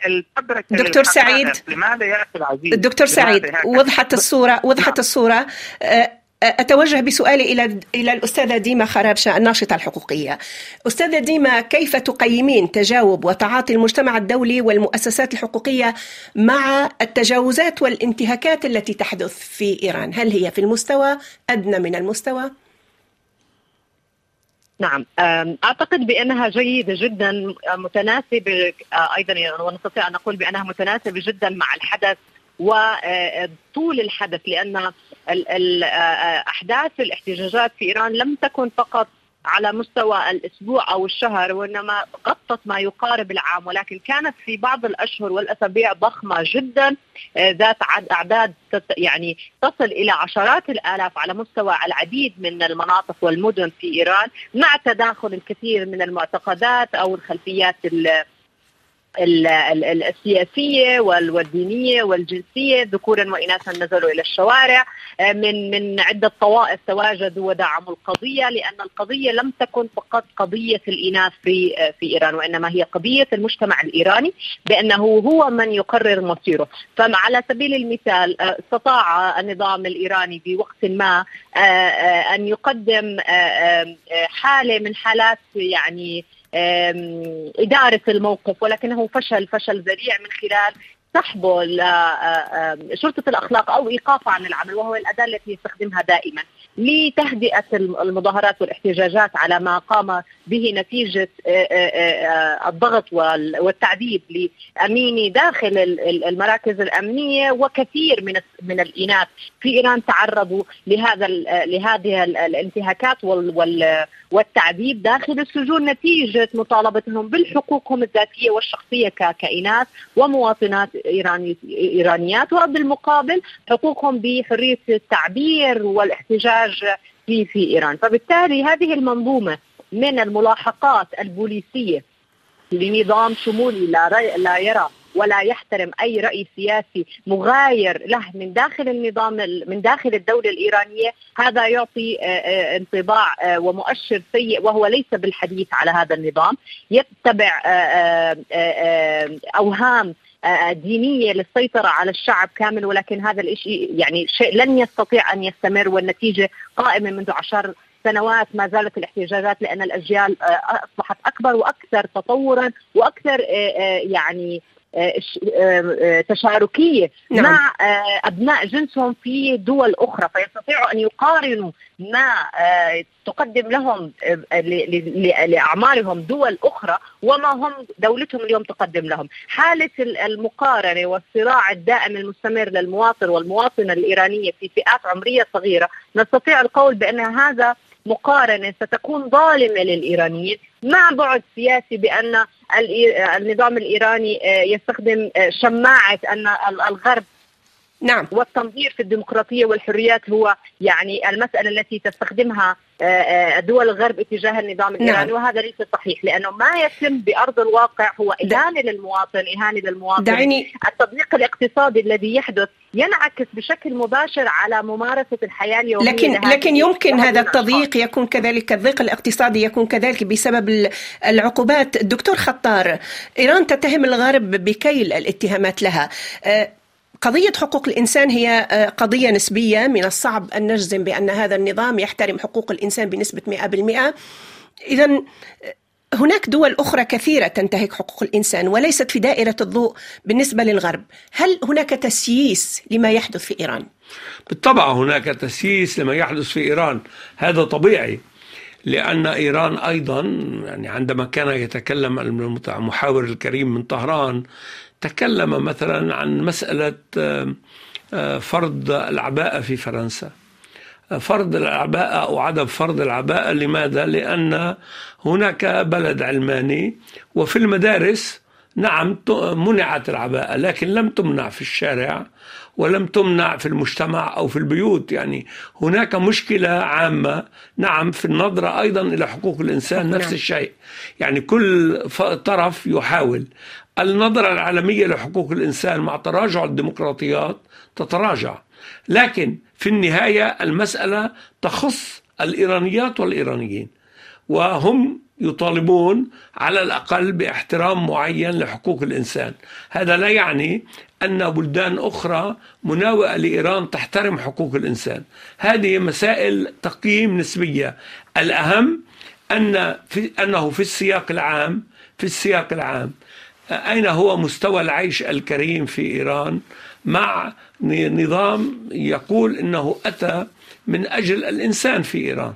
Speaker 7: الفبركة
Speaker 2: دكتور سعيد.
Speaker 7: لماذا يا أخي العزيز؟
Speaker 2: دكتور سعيد وضحت الصورة وضحت الصورة. أه أتوجه بسؤالي إلى إلى الأستاذة ديما خرابشة الناشطة الحقوقية. أستاذة ديما كيف تقيمين تجاوب وتعاطي المجتمع الدولي والمؤسسات الحقوقية مع التجاوزات والانتهاكات التي تحدث في إيران؟ هل هي في المستوى أدنى من المستوى؟
Speaker 4: نعم أعتقد بأنها جيدة جدا متناسبة أيضا ونستطيع أن نقول بأنها متناسبة جدا مع الحدث وطول الحدث لأن أحداث الاحتجاجات في إيران لم تكن فقط على مستوى الأسبوع أو الشهر وإنما غطت ما يقارب العام. ولكن كانت في بعض الأشهر والأسابيع ضخمة جدا ذات أعداد يعني تصل إلى عشرات الآلاف على مستوى العديد من المناطق والمدن في إيران مع تداخل الكثير من المعتقدات أو الخلفيات السياسية والدينية والجنسية ذكورا وإناثا نزلوا إلى الشوارع. من من عدة طوائف تواجدوا ودعموا القضية لأن القضية لم تكن فقط قضية الإناث في في إيران وإنما هي قضية المجتمع الإيراني بأنه هو من يقرر مصيره. فعلى سبيل المثال استطاع النظام الإيراني بوقت ما أن يقدم حالة من حالات يعني إدارة الموقف ولكنه فشل فشل ذريع من خلال سحبه لشرطة الأخلاق أو إيقافه عن العمل وهو الأداة التي يستخدمها دائما. لتهدئة المظاهرات والاحتجاجات على ما قام به نتيجة الضغط والتعذيب لأميني داخل المراكز الأمنية وكثير من من الإناث في إيران تعرضوا لهذا لهذه الانتهاكات والتعذيب داخل السجون نتيجة مطالبتهم بالحقوقهم الذاتية والشخصية كإناث ومواطنات إيراني إيرانيات. وبالمقابل حقوقهم بحرية التعبير والاحتجاج في في إيران. فبالتالي هذه المنظومة من الملاحقات البوليسية لنظام شمولي لا, لا يرى ولا يحترم أي رأي سياسي مغاير له من داخل النظام من داخل الدولة الإيرانية هذا يعطي انطباع ومؤشر سيء وهو ليس بالحديث على هذا النظام. يتبع أوهام دينية للسيطرة على الشعب كامل ولكن هذا الشيء يعني شيء لن يستطيع أن يستمر والنتيجة قائمة منذ عشر سنوات ما زالت الاحتجاجات لأن الأجيال أصبحت أكبر وأكثر تطورا وأكثر يعني تشاركيه نعم. مع أبناء جنسهم في دول أخرى. فيستطيعوا أن يقارنوا ما تقدم لهم لاعمارهم دول أخرى وما هم دولتهم اليوم تقدم لهم. حالة المقارنة والصراع الدائم المستمر للمواطن والمواطنة الإيرانية في فئات عمرية صغيرة نستطيع القول بأن هذا مقارنة ستكون ظالمة للإيرانيين. مع بعد سياسي بأن النظام الإيراني يستخدم شماعة أن الغرب
Speaker 2: نعم.
Speaker 4: والتنظير في الديمقراطية والحريات هو يعني المسألة التي تستخدمها آه، آه، دول الغرب اتجاه النظام الإيراني نعم. وهذا ليس صحيح لأنه ما يتم بأرض الواقع هو إهانة للمواطن إهانة للمواطن.
Speaker 2: دعيني
Speaker 4: التضييق الاقتصادي الذي يحدث ينعكس بشكل مباشر على ممارسة الحياة اليومية
Speaker 2: لكن لكن يمكن هذا التضييق يكون كذلك الضيق الاقتصادي يكون كذلك بسبب العقوبات. الدكتور خطار إيران تتهم الغرب بكيل الاتهامات لها. آه، قضية حقوق الإنسان هي آه، قضية نسبية من الصعب أن نجزم بأن هذا النظام يحترم حقوق الإنسان بنسبة 100% إذا آه، هناك دول أخرى كثيرة تنتهك حقوق الإنسان وليست في دائرة الضوء بالنسبة للغرب. هل هناك تسييس لما يحدث في إيران؟
Speaker 6: بالطبع هناك تسييس لما يحدث في إيران. هذا طبيعي لأن إيران أيضا يعني عندما كان يتكلم المحاور الكريم من طهران تكلم مثلا عن مسألة آه، فرض العباءة في فرنسا فرض العباءة أو عدم فرض العباءة لماذا؟ لأن هناك بلد علماني وفي المدارس نعم منعت العباءة لكن لم تمنع في الشارع ولم تمنع في المجتمع أو في البيوت يعني هناك مشكلة عامة نعم في النظرة أيضا إلى حقوق الإنسان نفس نعم. الشيء يعني كل طرف يحاول النظرة العالمية لحقوق الإنسان مع تراجع الديمقراطيات تتراجع. لكن في النهاية المسألة تخص الإيرانيات والإيرانيين وهم يطالبون على الأقل باحترام معين لحقوق الإنسان. هذا لا يعني أن بلدان أخرى مناوئة لإيران تحترم حقوق الإنسان. هذه مسائل تقييم نسبية. الأهم أن في أنه في السياق العام في السياق العام أين هو مستوى العيش الكريم في إيران مع نظام يقول أنه أتى من أجل الإنسان في إيران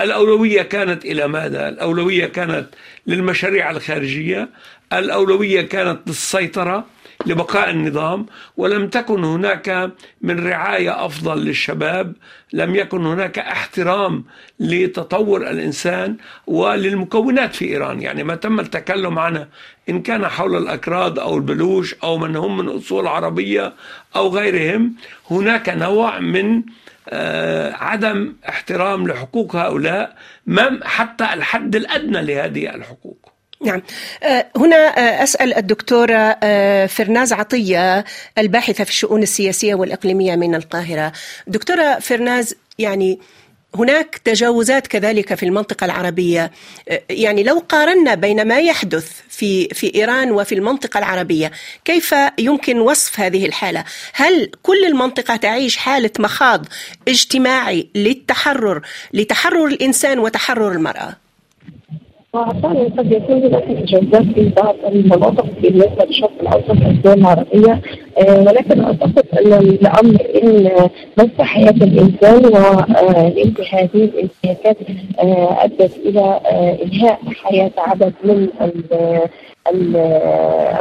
Speaker 6: الأولوية كانت إلى ماذا؟ الأولوية كانت للمشاريع الخارجية الأولوية كانت للسيطرة لبقاء النظام ولم تكن هناك من رعاية أفضل للشباب لم يكن هناك احترام لتطور الإنسان وللمكونات في إيران. يعني ما تم التكلم عنه إن كان حول الأكراد أو البلوش أو من هم من أصول عربية أو غيرهم هناك نوع من آه، عدم احترام لحقوق هؤلاء حتى الحد الأدنى لهذه الحقوق.
Speaker 2: نعم. آه، هنا آه، أسأل الدكتورة فرناز عطية الباحثة في الشؤون السياسية والإقليمية من القاهرة. دكتورة فرناز يعني هناك تجاوزات كذلك في المنطقة العربية. يعني لو قارنا بين ما يحدث في في إيران وفي المنطقة العربية كيف يمكن وصف هذه الحالة؟ هل كل المنطقة تعيش حالة مخاض اجتماعي للتحرر لتحرر الإنسان وتحرر المرأة؟
Speaker 5: فعلا قد يكون هناك تجاوزات في بعض المناطق بالنسبة للشرق الأوسط والدول العربية. آه، ولكن أعتقد أن الأمر إن مس حياة الإنسان وانتهاء هذه الانتهاكات آه، أدت إلى آه، إنهاء حياة عدد من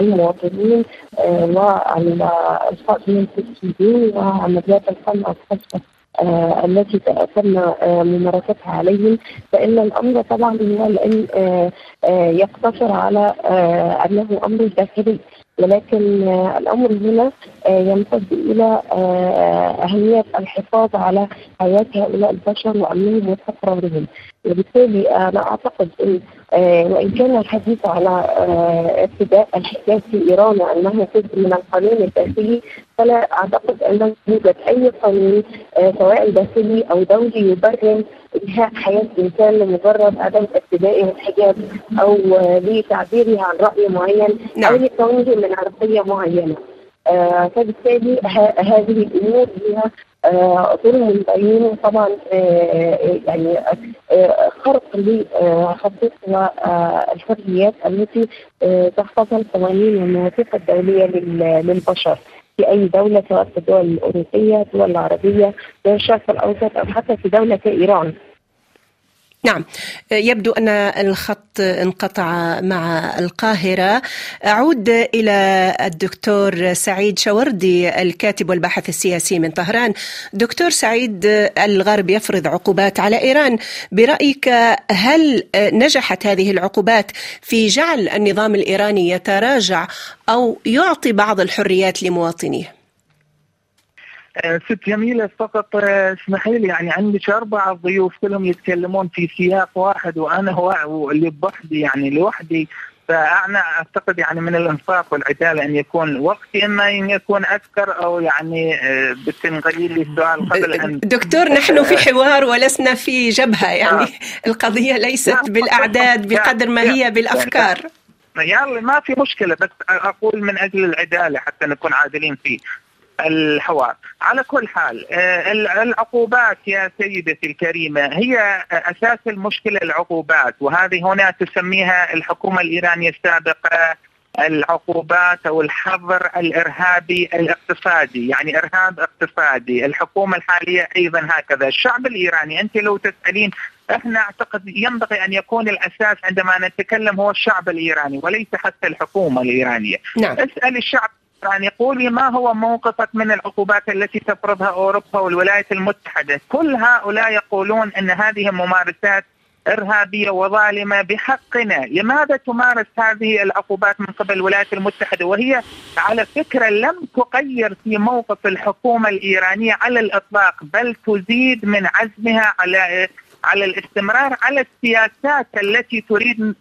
Speaker 5: المواطنين والقائمين في السجون وعمليات القمع الخاصة. آه التي تم آه ممارستها عليهم. فإن الأمر طبعا هو لأن آه آه يقتصر على أنه أمر داخلي ولكن الأمر هنا يمتد إلى آه أهمية الحفاظ على حياة هؤلاء البشر وأمنهم واستقرارهم وبالتالي أنا أعتقد أن آه وإن كان الحديث على آه ابتداء الحجاز في إيران وأنه جزء من القانون الداخلي فلا أعتقد أنه يوجد أي قانون آه سواء داخلي أو دولي يبرر إنهاء حياة إنسان لمجرد عدم ابتدائه الحجاب آه لتعبيره عن رأي معين نعم. أو لكونه من عرقية معينة آه فبالتالي هذه الأمور هي ظلم بين طبعا يعني خرق لحقوق الحريات التي تحتضن القوانين والمواثيق الدولية للبشر في أي دولة سواء في الدول الأوروبية، الدول العربية، دول الشرق الاوسط أو حتى في دولة كايران.
Speaker 2: نعم. يبدو أن الخط انقطع مع القاهرة. أعود إلى الدكتور سعيد شوردي الكاتب والباحث السياسي من طهران. دكتور سعيد الغرب يفرض عقوبات على إيران. برأيك هل نجحت هذه العقوبات في جعل النظام الإيراني يتراجع أو يعطي بعض الحريات لمواطنيه؟
Speaker 7: آه، ست جميلة فقط. آه، اسمحي لي يعني عندك أربعة ضيوف كلهم يتكلمون في سياق واحد وأنا هو اللي بوحدي يعني لوحدي. فانا أعتقد يعني من الانصاف والعدالة أن يكون وقتي إما أن يكون أكثر أو يعني آه، بتنقلي لي السؤال قبل أن
Speaker 2: دكتور نحن في حوار ولسنا في جبهة يعني آه. القضية ليست بالأعداد بقدر ما هي بالأفكار.
Speaker 7: يلا ما في مشكلة بس أقول من أجل العدالة حتى نكون عادلين فيه. الحوار على كل حال آه، العقوبات يا سيدتي الكريمة هي أساس المشكلة العقوبات وهذه هنا تسميها الحكومة الإيرانية السابقة العقوبات أو الحظر الإرهابي الاقتصادي، يعني إرهاب اقتصادي، الحكومة الحالية أيضا هكذا، الشعب الإيراني أنت لو تسألين إحنا أعتقد ينبغي أن يكون الأساس عندما نتكلم هو الشعب الإيراني وليس حتى الحكومة الإيرانية. نعم. اسأل الشعب يعني قولي ما هو موقفك من العقوبات التي تفرضها أوروبا والولايات المتحدة، كل هؤلاء يقولون إن هذه ممارسات إرهابية وظالمة بحقنا، لماذا تمارس هذه العقوبات من قبل الولايات المتحدة؟ وهي على فكرة لم تغير في موقف الحكومة الإيرانية على الإطلاق بل تزيد من عزمها على على الاستمرار على السياسات التي تريد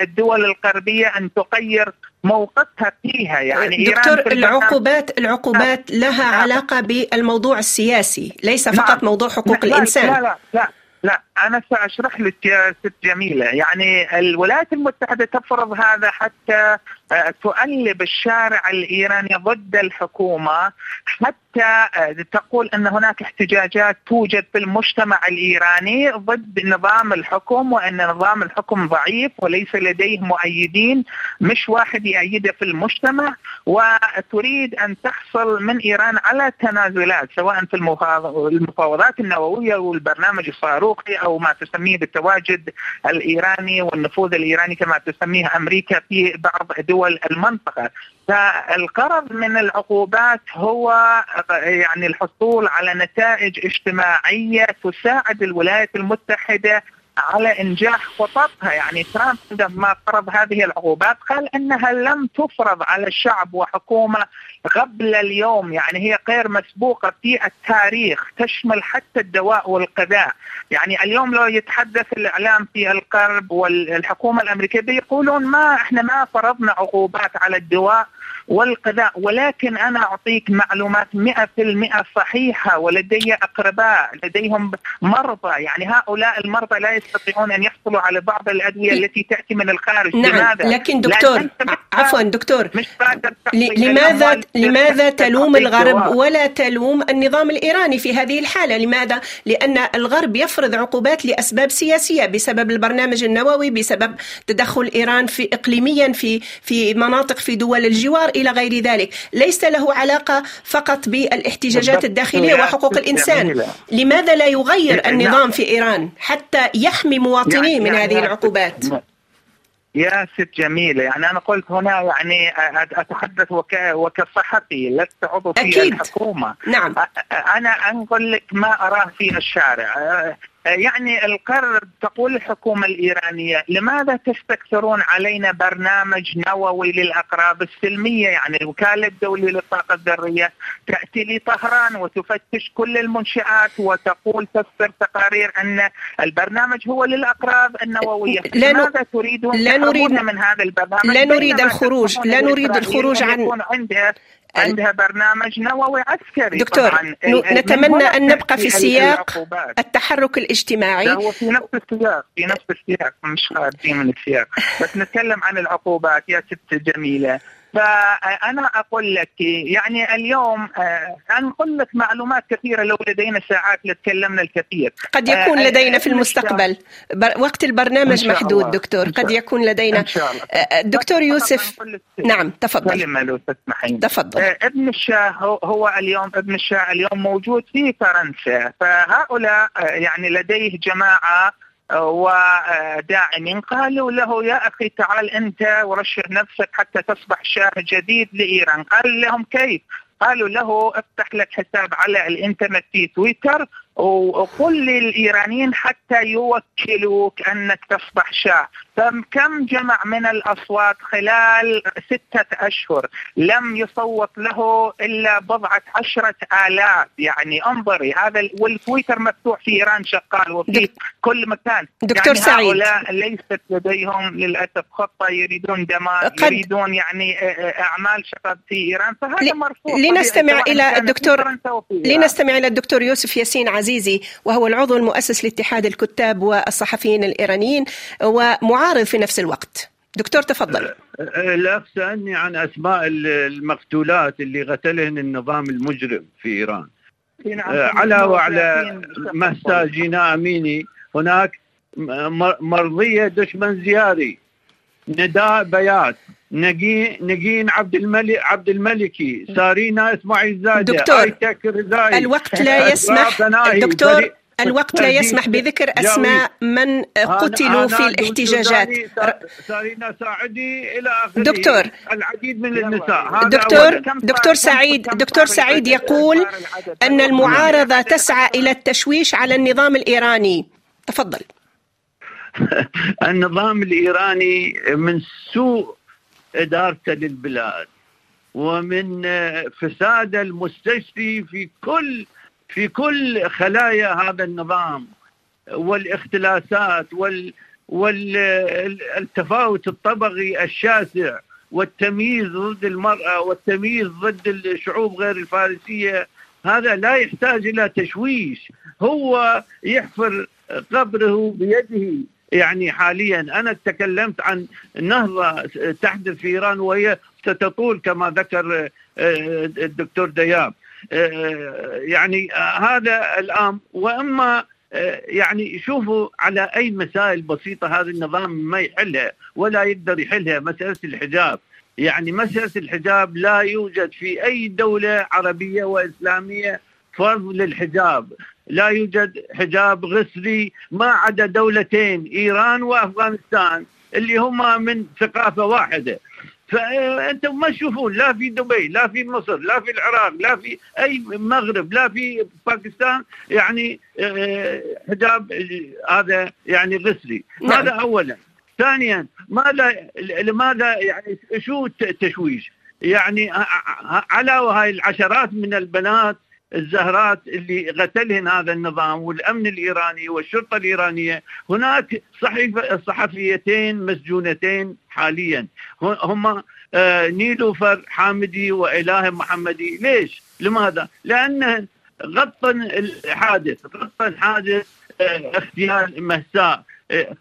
Speaker 7: الدول الغربية أن تغير موقفها فيها. يعني
Speaker 2: دكتور العقوبات العقوبات لها علاقة بالموضوع السياسي ليس فقط نعم. موضوع حقوق
Speaker 7: لا
Speaker 2: الإنسان.
Speaker 7: لا لا لا لا. أنا سأشرح لك يا ست جميلة. يعني الولايات المتحدة تفرض هذا حتى آه، تؤلب الشارع الإيراني ضد الحكومة حتى آه، تقول أن هناك احتجاجات توجد في المجتمع الإيراني ضد نظام الحكم وأن نظام الحكم ضعيف وليس لديه مؤيدين مش واحد يأيده في المجتمع وتريد أن تحصل من إيران على تنازلات سواء في المفاوضات النووية والبرنامج الصاروخي أو ما تسميه بالتواجد الإيراني والنفوذ الإيراني كما تسميه أمريكا في بعض دول المنطقة. فالغرض من العقوبات هو يعني الحصول على نتائج اجتماعية تساعد الولايات المتحدة على إنجاح خططها. يعني ترامب عندما فرض هذه العقوبات قال إنها لم تفرض على الشعب وحكومة قبل اليوم يعني هي غير مسبوقة في التاريخ تشمل حتى الدواء والغذاء يعني اليوم لو يتحدث الإعلام في الغرب والحكومة الأمريكية بيقولون ما إحنا ما فرضنا عقوبات على الدواء والغذاء ولكن أنا أعطيك معلومات 100% صحيحة ولدي أقرباء لديهم مرضى. يعني هؤلاء المرضى لا يستطيعون أن يحصلوا على بعض الأدوية التي تأتي من الخارج.
Speaker 2: نعم لماذا؟ لكن دكتور عفوا دكتور لماذا لماذا تلوم الغرب ولا تلوم النظام الإيراني في هذه الحالة؟ لماذا؟ لأن الغرب يفرض عقوبات لأسباب سياسية بسبب البرنامج النووي بسبب تدخل إيران في إقليميا في في مناطق في دول الجوار إلى غير ذلك. ليس له علاقة فقط بالاحتجاجات الداخلية وحقوق الإنسان. لماذا لا يغير النظام في إيران حتى يحمي مواطنيه من هذه العقوبات؟
Speaker 7: يا ست جميلة يعني أنا قلت هنا يعني أتحدث وك... وكصحفي لست عضو في الحكومة.
Speaker 2: نعم.
Speaker 7: أنا أقول لك ما أراه في الشارع. يعني القرار تقول الحكومة الإيرانية لماذا تستكثرون علينا برنامج نووي للأقراب السلمية؟ يعني الوكالة الدولية للطاقة الذرية تأتي لطهران وتفتش كل المنشآت وتقول تصدر تقارير أن البرنامج هو للأقراب النووية
Speaker 2: لا
Speaker 7: لماذا تريدون
Speaker 2: لا نريد
Speaker 7: من هذا البرنامج؟
Speaker 2: لا نريد الخروج لا نريد الخروج عن
Speaker 7: عندها عندها برنامج نووي عسكري.
Speaker 2: دكتور طبعا نتمنى أن نبقى في سياق التحرك الاجتماعي.
Speaker 7: هو في نفس السياق في نفس السياق مش خارجين من السياق. بس نتكلم عن العقوبات. يا ست جميلة فأنا أقول لك يعني اليوم آه، أنقل لك معلومات كثيرة لو لدينا ساعات لتكلمنا الكثير.
Speaker 2: قد يكون آه، لدينا في المستقبل. وقت البرنامج محدود دكتور. قد يكون لدينا إن شاء الله. آه، دكتور يوسف. نعم تفضل.
Speaker 7: لو تسمحين.
Speaker 2: تفضل.
Speaker 7: ابن الشاه هو اليوم ابن الشاه اليوم موجود في فرنسا. فهؤلاء يعني لديه جماعة وداعمين قالوا له يا أخي تعال أنت ورشح نفسك حتى تصبح شاه جديد لإيران. قال لهم كيف؟ قالوا له افتح لك حساب على الإنترنت في تويتر وقل للإيرانيين حتى يوكلوك انك تصبح شاة. فكم جمع من الأصوات خلال ستة أشهر لم يصوت له إلا بضعة عشرة آلاف؟ يعني انظري هذا والتويتر مفتوح في إيران شغال وفي كل مكان.
Speaker 2: دكتور
Speaker 7: يعني
Speaker 2: سعيد.
Speaker 7: هؤلاء ليست لديهم للأسف خطة يريدون دمار
Speaker 2: قد
Speaker 7: يريدون يعني أعمال شباب في إيران فهذا مرفوض.
Speaker 2: لنستمع إلى الدكتور لنستمع إلى الدكتور يوسف ياسين عزيزي وهو العضو المؤسس لاتحاد الكتاب والصحفيين الإيرانيين ومعارض في نفس الوقت. دكتور تفضل.
Speaker 8: الاخ سالني عن أسماء المقتولات اللي قتلهن النظام المجرم في إيران. علاوه على مهسا جينا آميني. هناك مرضية دشمن زياري. نداء بيات. نجين نجين عبد الملك عبد الملكي سارينا إسماعيل زاده
Speaker 2: دكتور الوقت لا يسمح دكتور الوقت لا يسمح بذكر أسماء من قتلوا في الاحتجاجات.
Speaker 8: سارينا ساعدي إلى آخره.
Speaker 2: دكتور.
Speaker 8: العديد من النساء.
Speaker 2: دكتور دكتور سعيد دكتور سعيد يقول أن المعارضة تسعى إلى التشويش على النظام الإيراني. تفضل. (laughs)
Speaker 8: النظام الإيراني من سوء ادارته للبلاد. ومن فساد المستشفي في كل في كل خلايا هذا النظام والاختلاسات وال والتفاوت الطبقي الشاسع والتمييز ضد المرأة والتمييز ضد الشعوب غير الفارسية هذا لا يحتاج إلى تشويش. هو يحفر قبره بيده. يعني حاليا. أنا تكلمت عن نهضة تحدث في إيران وهي ستطول كما ذكر الدكتور دياب. يعني هذا الأمر. وأما يعني شوفوا على أي مسائل بسيطة هذا النظام ما يحلها ولا يقدر يحلها مسألة الحجاب. يعني مسألة الحجاب لا يوجد في أي دولة عربية وإسلامية فرض للحجاب. لا يوجد حجاب غسلي ما عدا دولتين إيران وأفغانستان اللي هما من ثقافة واحدة. فأنتم ما تشوفون لا في دبي لا في مصر لا في العراق لا في أي مغرب لا في باكستان يعني حجاب هذا يعني غسلي. نعم. هذا اولا. ثانيا ماذا لماذا يعني شو التشويش؟ يعني على هاي العشرات من البنات الزهرات اللي قتلهن هذا النظام والأمن الإيراني والشرطة الإيرانية هناك صحيفه صحفيتين مسجونتين حاليا. هم نيلوفر حامدي وإله محمدي. ليش؟ لماذا؟ لأن غطن الحادث غطن حادث اغتيال مهساء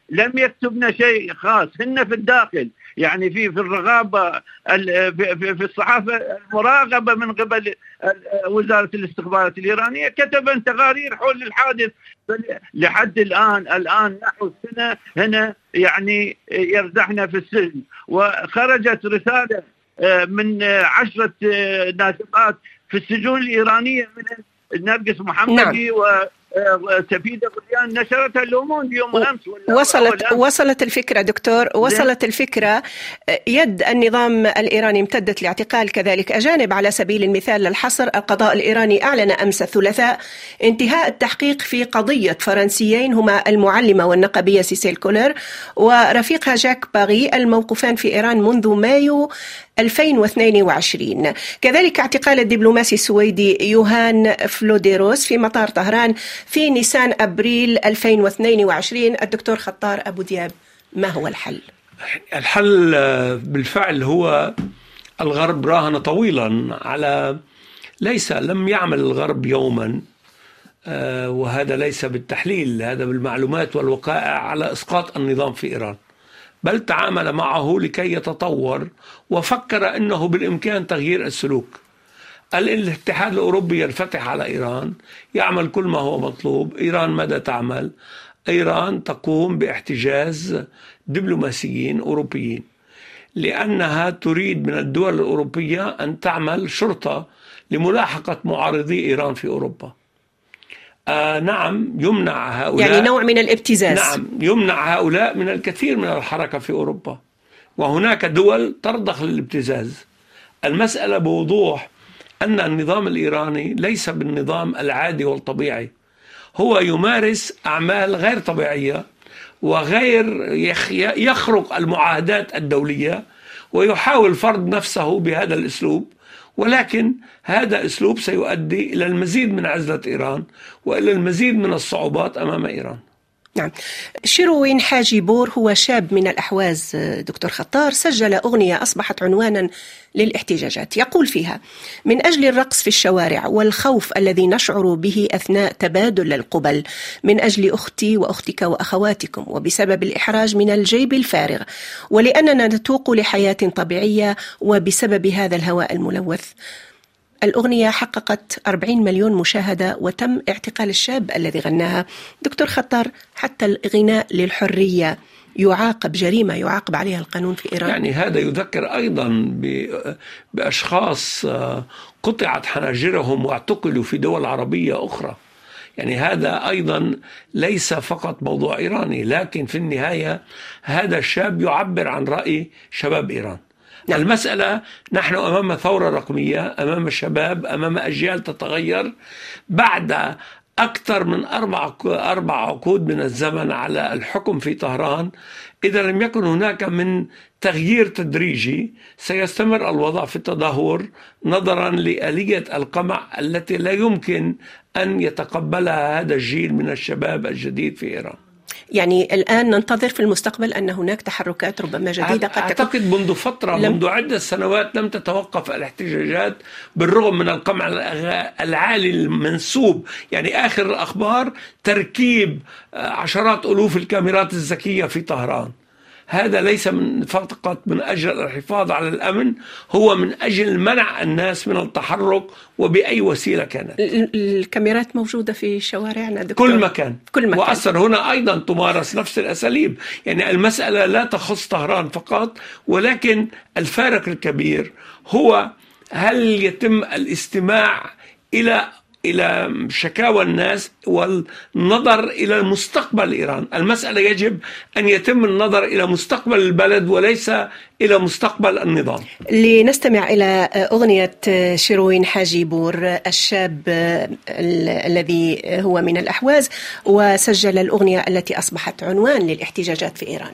Speaker 8: لم يكتبنا شيء خاص. هن في الداخل. يعني في في الرغابة في الصحافة المراقبه من قبل وزارة الاستخبارات الإيرانية كتب تقارير حول الحادث لحد الان الآن نحو سنة هنا يعني يرزحنا في السجن وخرجت رسالة من عشرة ناشطات في السجون الإيرانية من نرجس محمدي نعم. سفيده غليان نشرتها لوموند يوم أمس
Speaker 2: وصلت أمس. وصلت الفكرة دكتور وصلت الفكرة. يد النظام الإيراني امتدت لاعتقال كذلك أجانب على سبيل المثال للحصر. القضاء الإيراني أعلن أمس الثلاثاء انتهاء التحقيق في قضية فرنسيين هما المعلمة والنقابية سيسيل كولر ورفيقها جاك باغي الموقوفان في إيران منذ مايو 2022 كذلك اعتقال الدبلوماسي السويدي يوهان فلوديروس في مطار طهران في نيسان أبريل 2022 الدكتور خطار أبو دياب ما هو الحل؟
Speaker 6: الحل بالفعل هو الغرب راهن طويلا على ليس لم يعمل الغرب يوما وهذا ليس بالتحليل هذا بالمعلومات والوقائع على إسقاط النظام في إيران بل تعامل معه لكي يتطور وفكر إنه بالإمكان تغيير السلوك الاتحاد الأوروبي ينفتح على إيران يعمل كل ما هو مطلوب إيران ماذا تعمل؟ إيران تقوم باحتجاز دبلوماسيين أوروبيين. لأنها تريد من الدول الأوروبية أن تعمل شرطة لملاحقة معارضي إيران في أوروبا. آه نعم يمنع هؤلاء.
Speaker 2: يعني نوع من الابتزاز.
Speaker 6: نعم يمنع هؤلاء من الكثير من الحركة في أوروبا. وهناك دول ترضخ للابتزاز. المسألة بوضوح أن النظام الإيراني ليس بالنظام العادي والطبيعي. هو يمارس أعمال غير طبيعية وغير يخرق المعاهدات الدولية ويحاول فرض نفسه بهذا الأسلوب ولكن هذا أسلوب سيؤدي إلى المزيد من عزلة إيران وإلى المزيد من الصعوبات أمام إيران.
Speaker 2: نعم. شيروين حاجي بور هو شاب من الأحواز دكتور خطار سجل أغنية أصبحت عنوانا للاحتجاجات. يقول فيها من أجل الرقص في الشوارع والخوف الذي نشعر به أثناء تبادل القبل من أجل أختي وأختك وأخواتكم وبسبب الإحراج من الجيب الفارغ ولأننا نتوق لحياة طبيعية وبسبب هذا الهواء الملوث. الأغنية حققت 40 مليون مشاهدة وتم اعتقال الشاب الذي غناها دكتور خطر حتى الغناء للحرية. يعاقب جريمة يعاقب عليها القانون في إيران.
Speaker 6: يعني هذا يذكر أيضا بأشخاص آه، قطعت حناجرهم واعتقلوا في دول عربية أخرى. يعني هذا أيضا ليس فقط موضوع إيراني لكن في النهاية هذا الشاب يعبر عن رأي شباب إيران. المسألة نحن أمام ثورة رقمية أمام شباب أمام أجيال تتغير. بعد أكثر من أربع أربع عقود من الزمن على الحكم في طهران إذا لم يكن هناك من تغيير تدريجي سيستمر الوضع في التدهور نظرا لآلية القمع التي لا يمكن أن يتقبلها هذا الجيل من الشباب الجديد في إيران.
Speaker 2: يعني الآن ننتظر في المستقبل أن هناك تحركات ربما جديدة
Speaker 6: قد أعتقد منذ فترة لم منذ عدة سنوات لم تتوقف الاحتجاجات بالرغم من القمع العالي المنسوب. يعني آخر الأخبار تركيب عشرات ألوف الكاميرات الذكية في طهران. هذا ليس من فقط من أجل الحفاظ على الأمن هو من أجل منع الناس من التحرك وبأي وسيلة كانت
Speaker 2: الكاميرات موجودة في شوارعنا دكتور.
Speaker 6: كل مكان.
Speaker 2: كل مكان
Speaker 6: وأصلا هنا أيضا تمارس نفس الأساليب يعني المسألة لا تخص طهران فقط ولكن الفارق الكبير هو هل يتم الاستماع إلى إلى شكاوى الناس والنظر إلى المستقبل إيران، المسألة يجب أن يتم النظر إلى مستقبل البلد وليس إلى مستقبل النظام.
Speaker 2: لنستمع إلى أغنية شيروين حاجي بور الشاب الذي هو من الأحواز وسجل الأغنية التي أصبحت عنوان للاحتجاجات في إيران.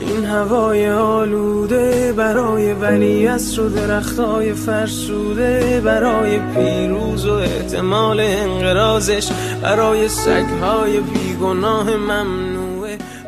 Speaker 10: این هوای آلوده برای ولی و درختای فرسوده برای پیروز و احتمال انقرازش برای سگهای بیگناه ممنون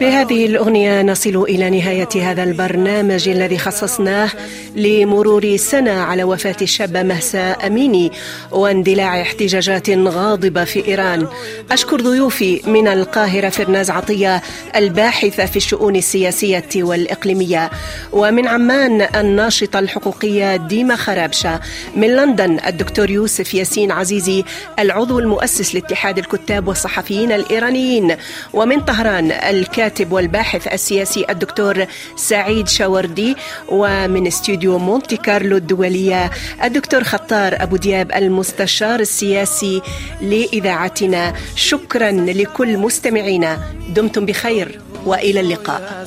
Speaker 2: بهذه الأغنية نصل إلى نهاية هذا البرنامج الذي خصصناه لمرور سنة على وفاة الشابة مهسا أميني واندلاع احتجاجات غاضبة في إيران. أشكر ضيوفي من القاهرة فرناز عطية الباحثة في الشؤون السياسية والإقليمية ومن عمان الناشطة الحقوقية ديما خرابشة من لندن الدكتور يوسف ياسين عزيزي العضو المؤسس لاتحاد الكتاب والصحفيين الإيرانيين ومن طهران الكاتب الكاتب والباحث السياسي الدكتور سعيد شاوردي ومن استوديو مونتي كارلو الدولية الدكتور خطار أبو دياب المستشار السياسي لإذاعتنا. شكرا لكل مستمعينا. دمتم بخير وإلى اللقاء.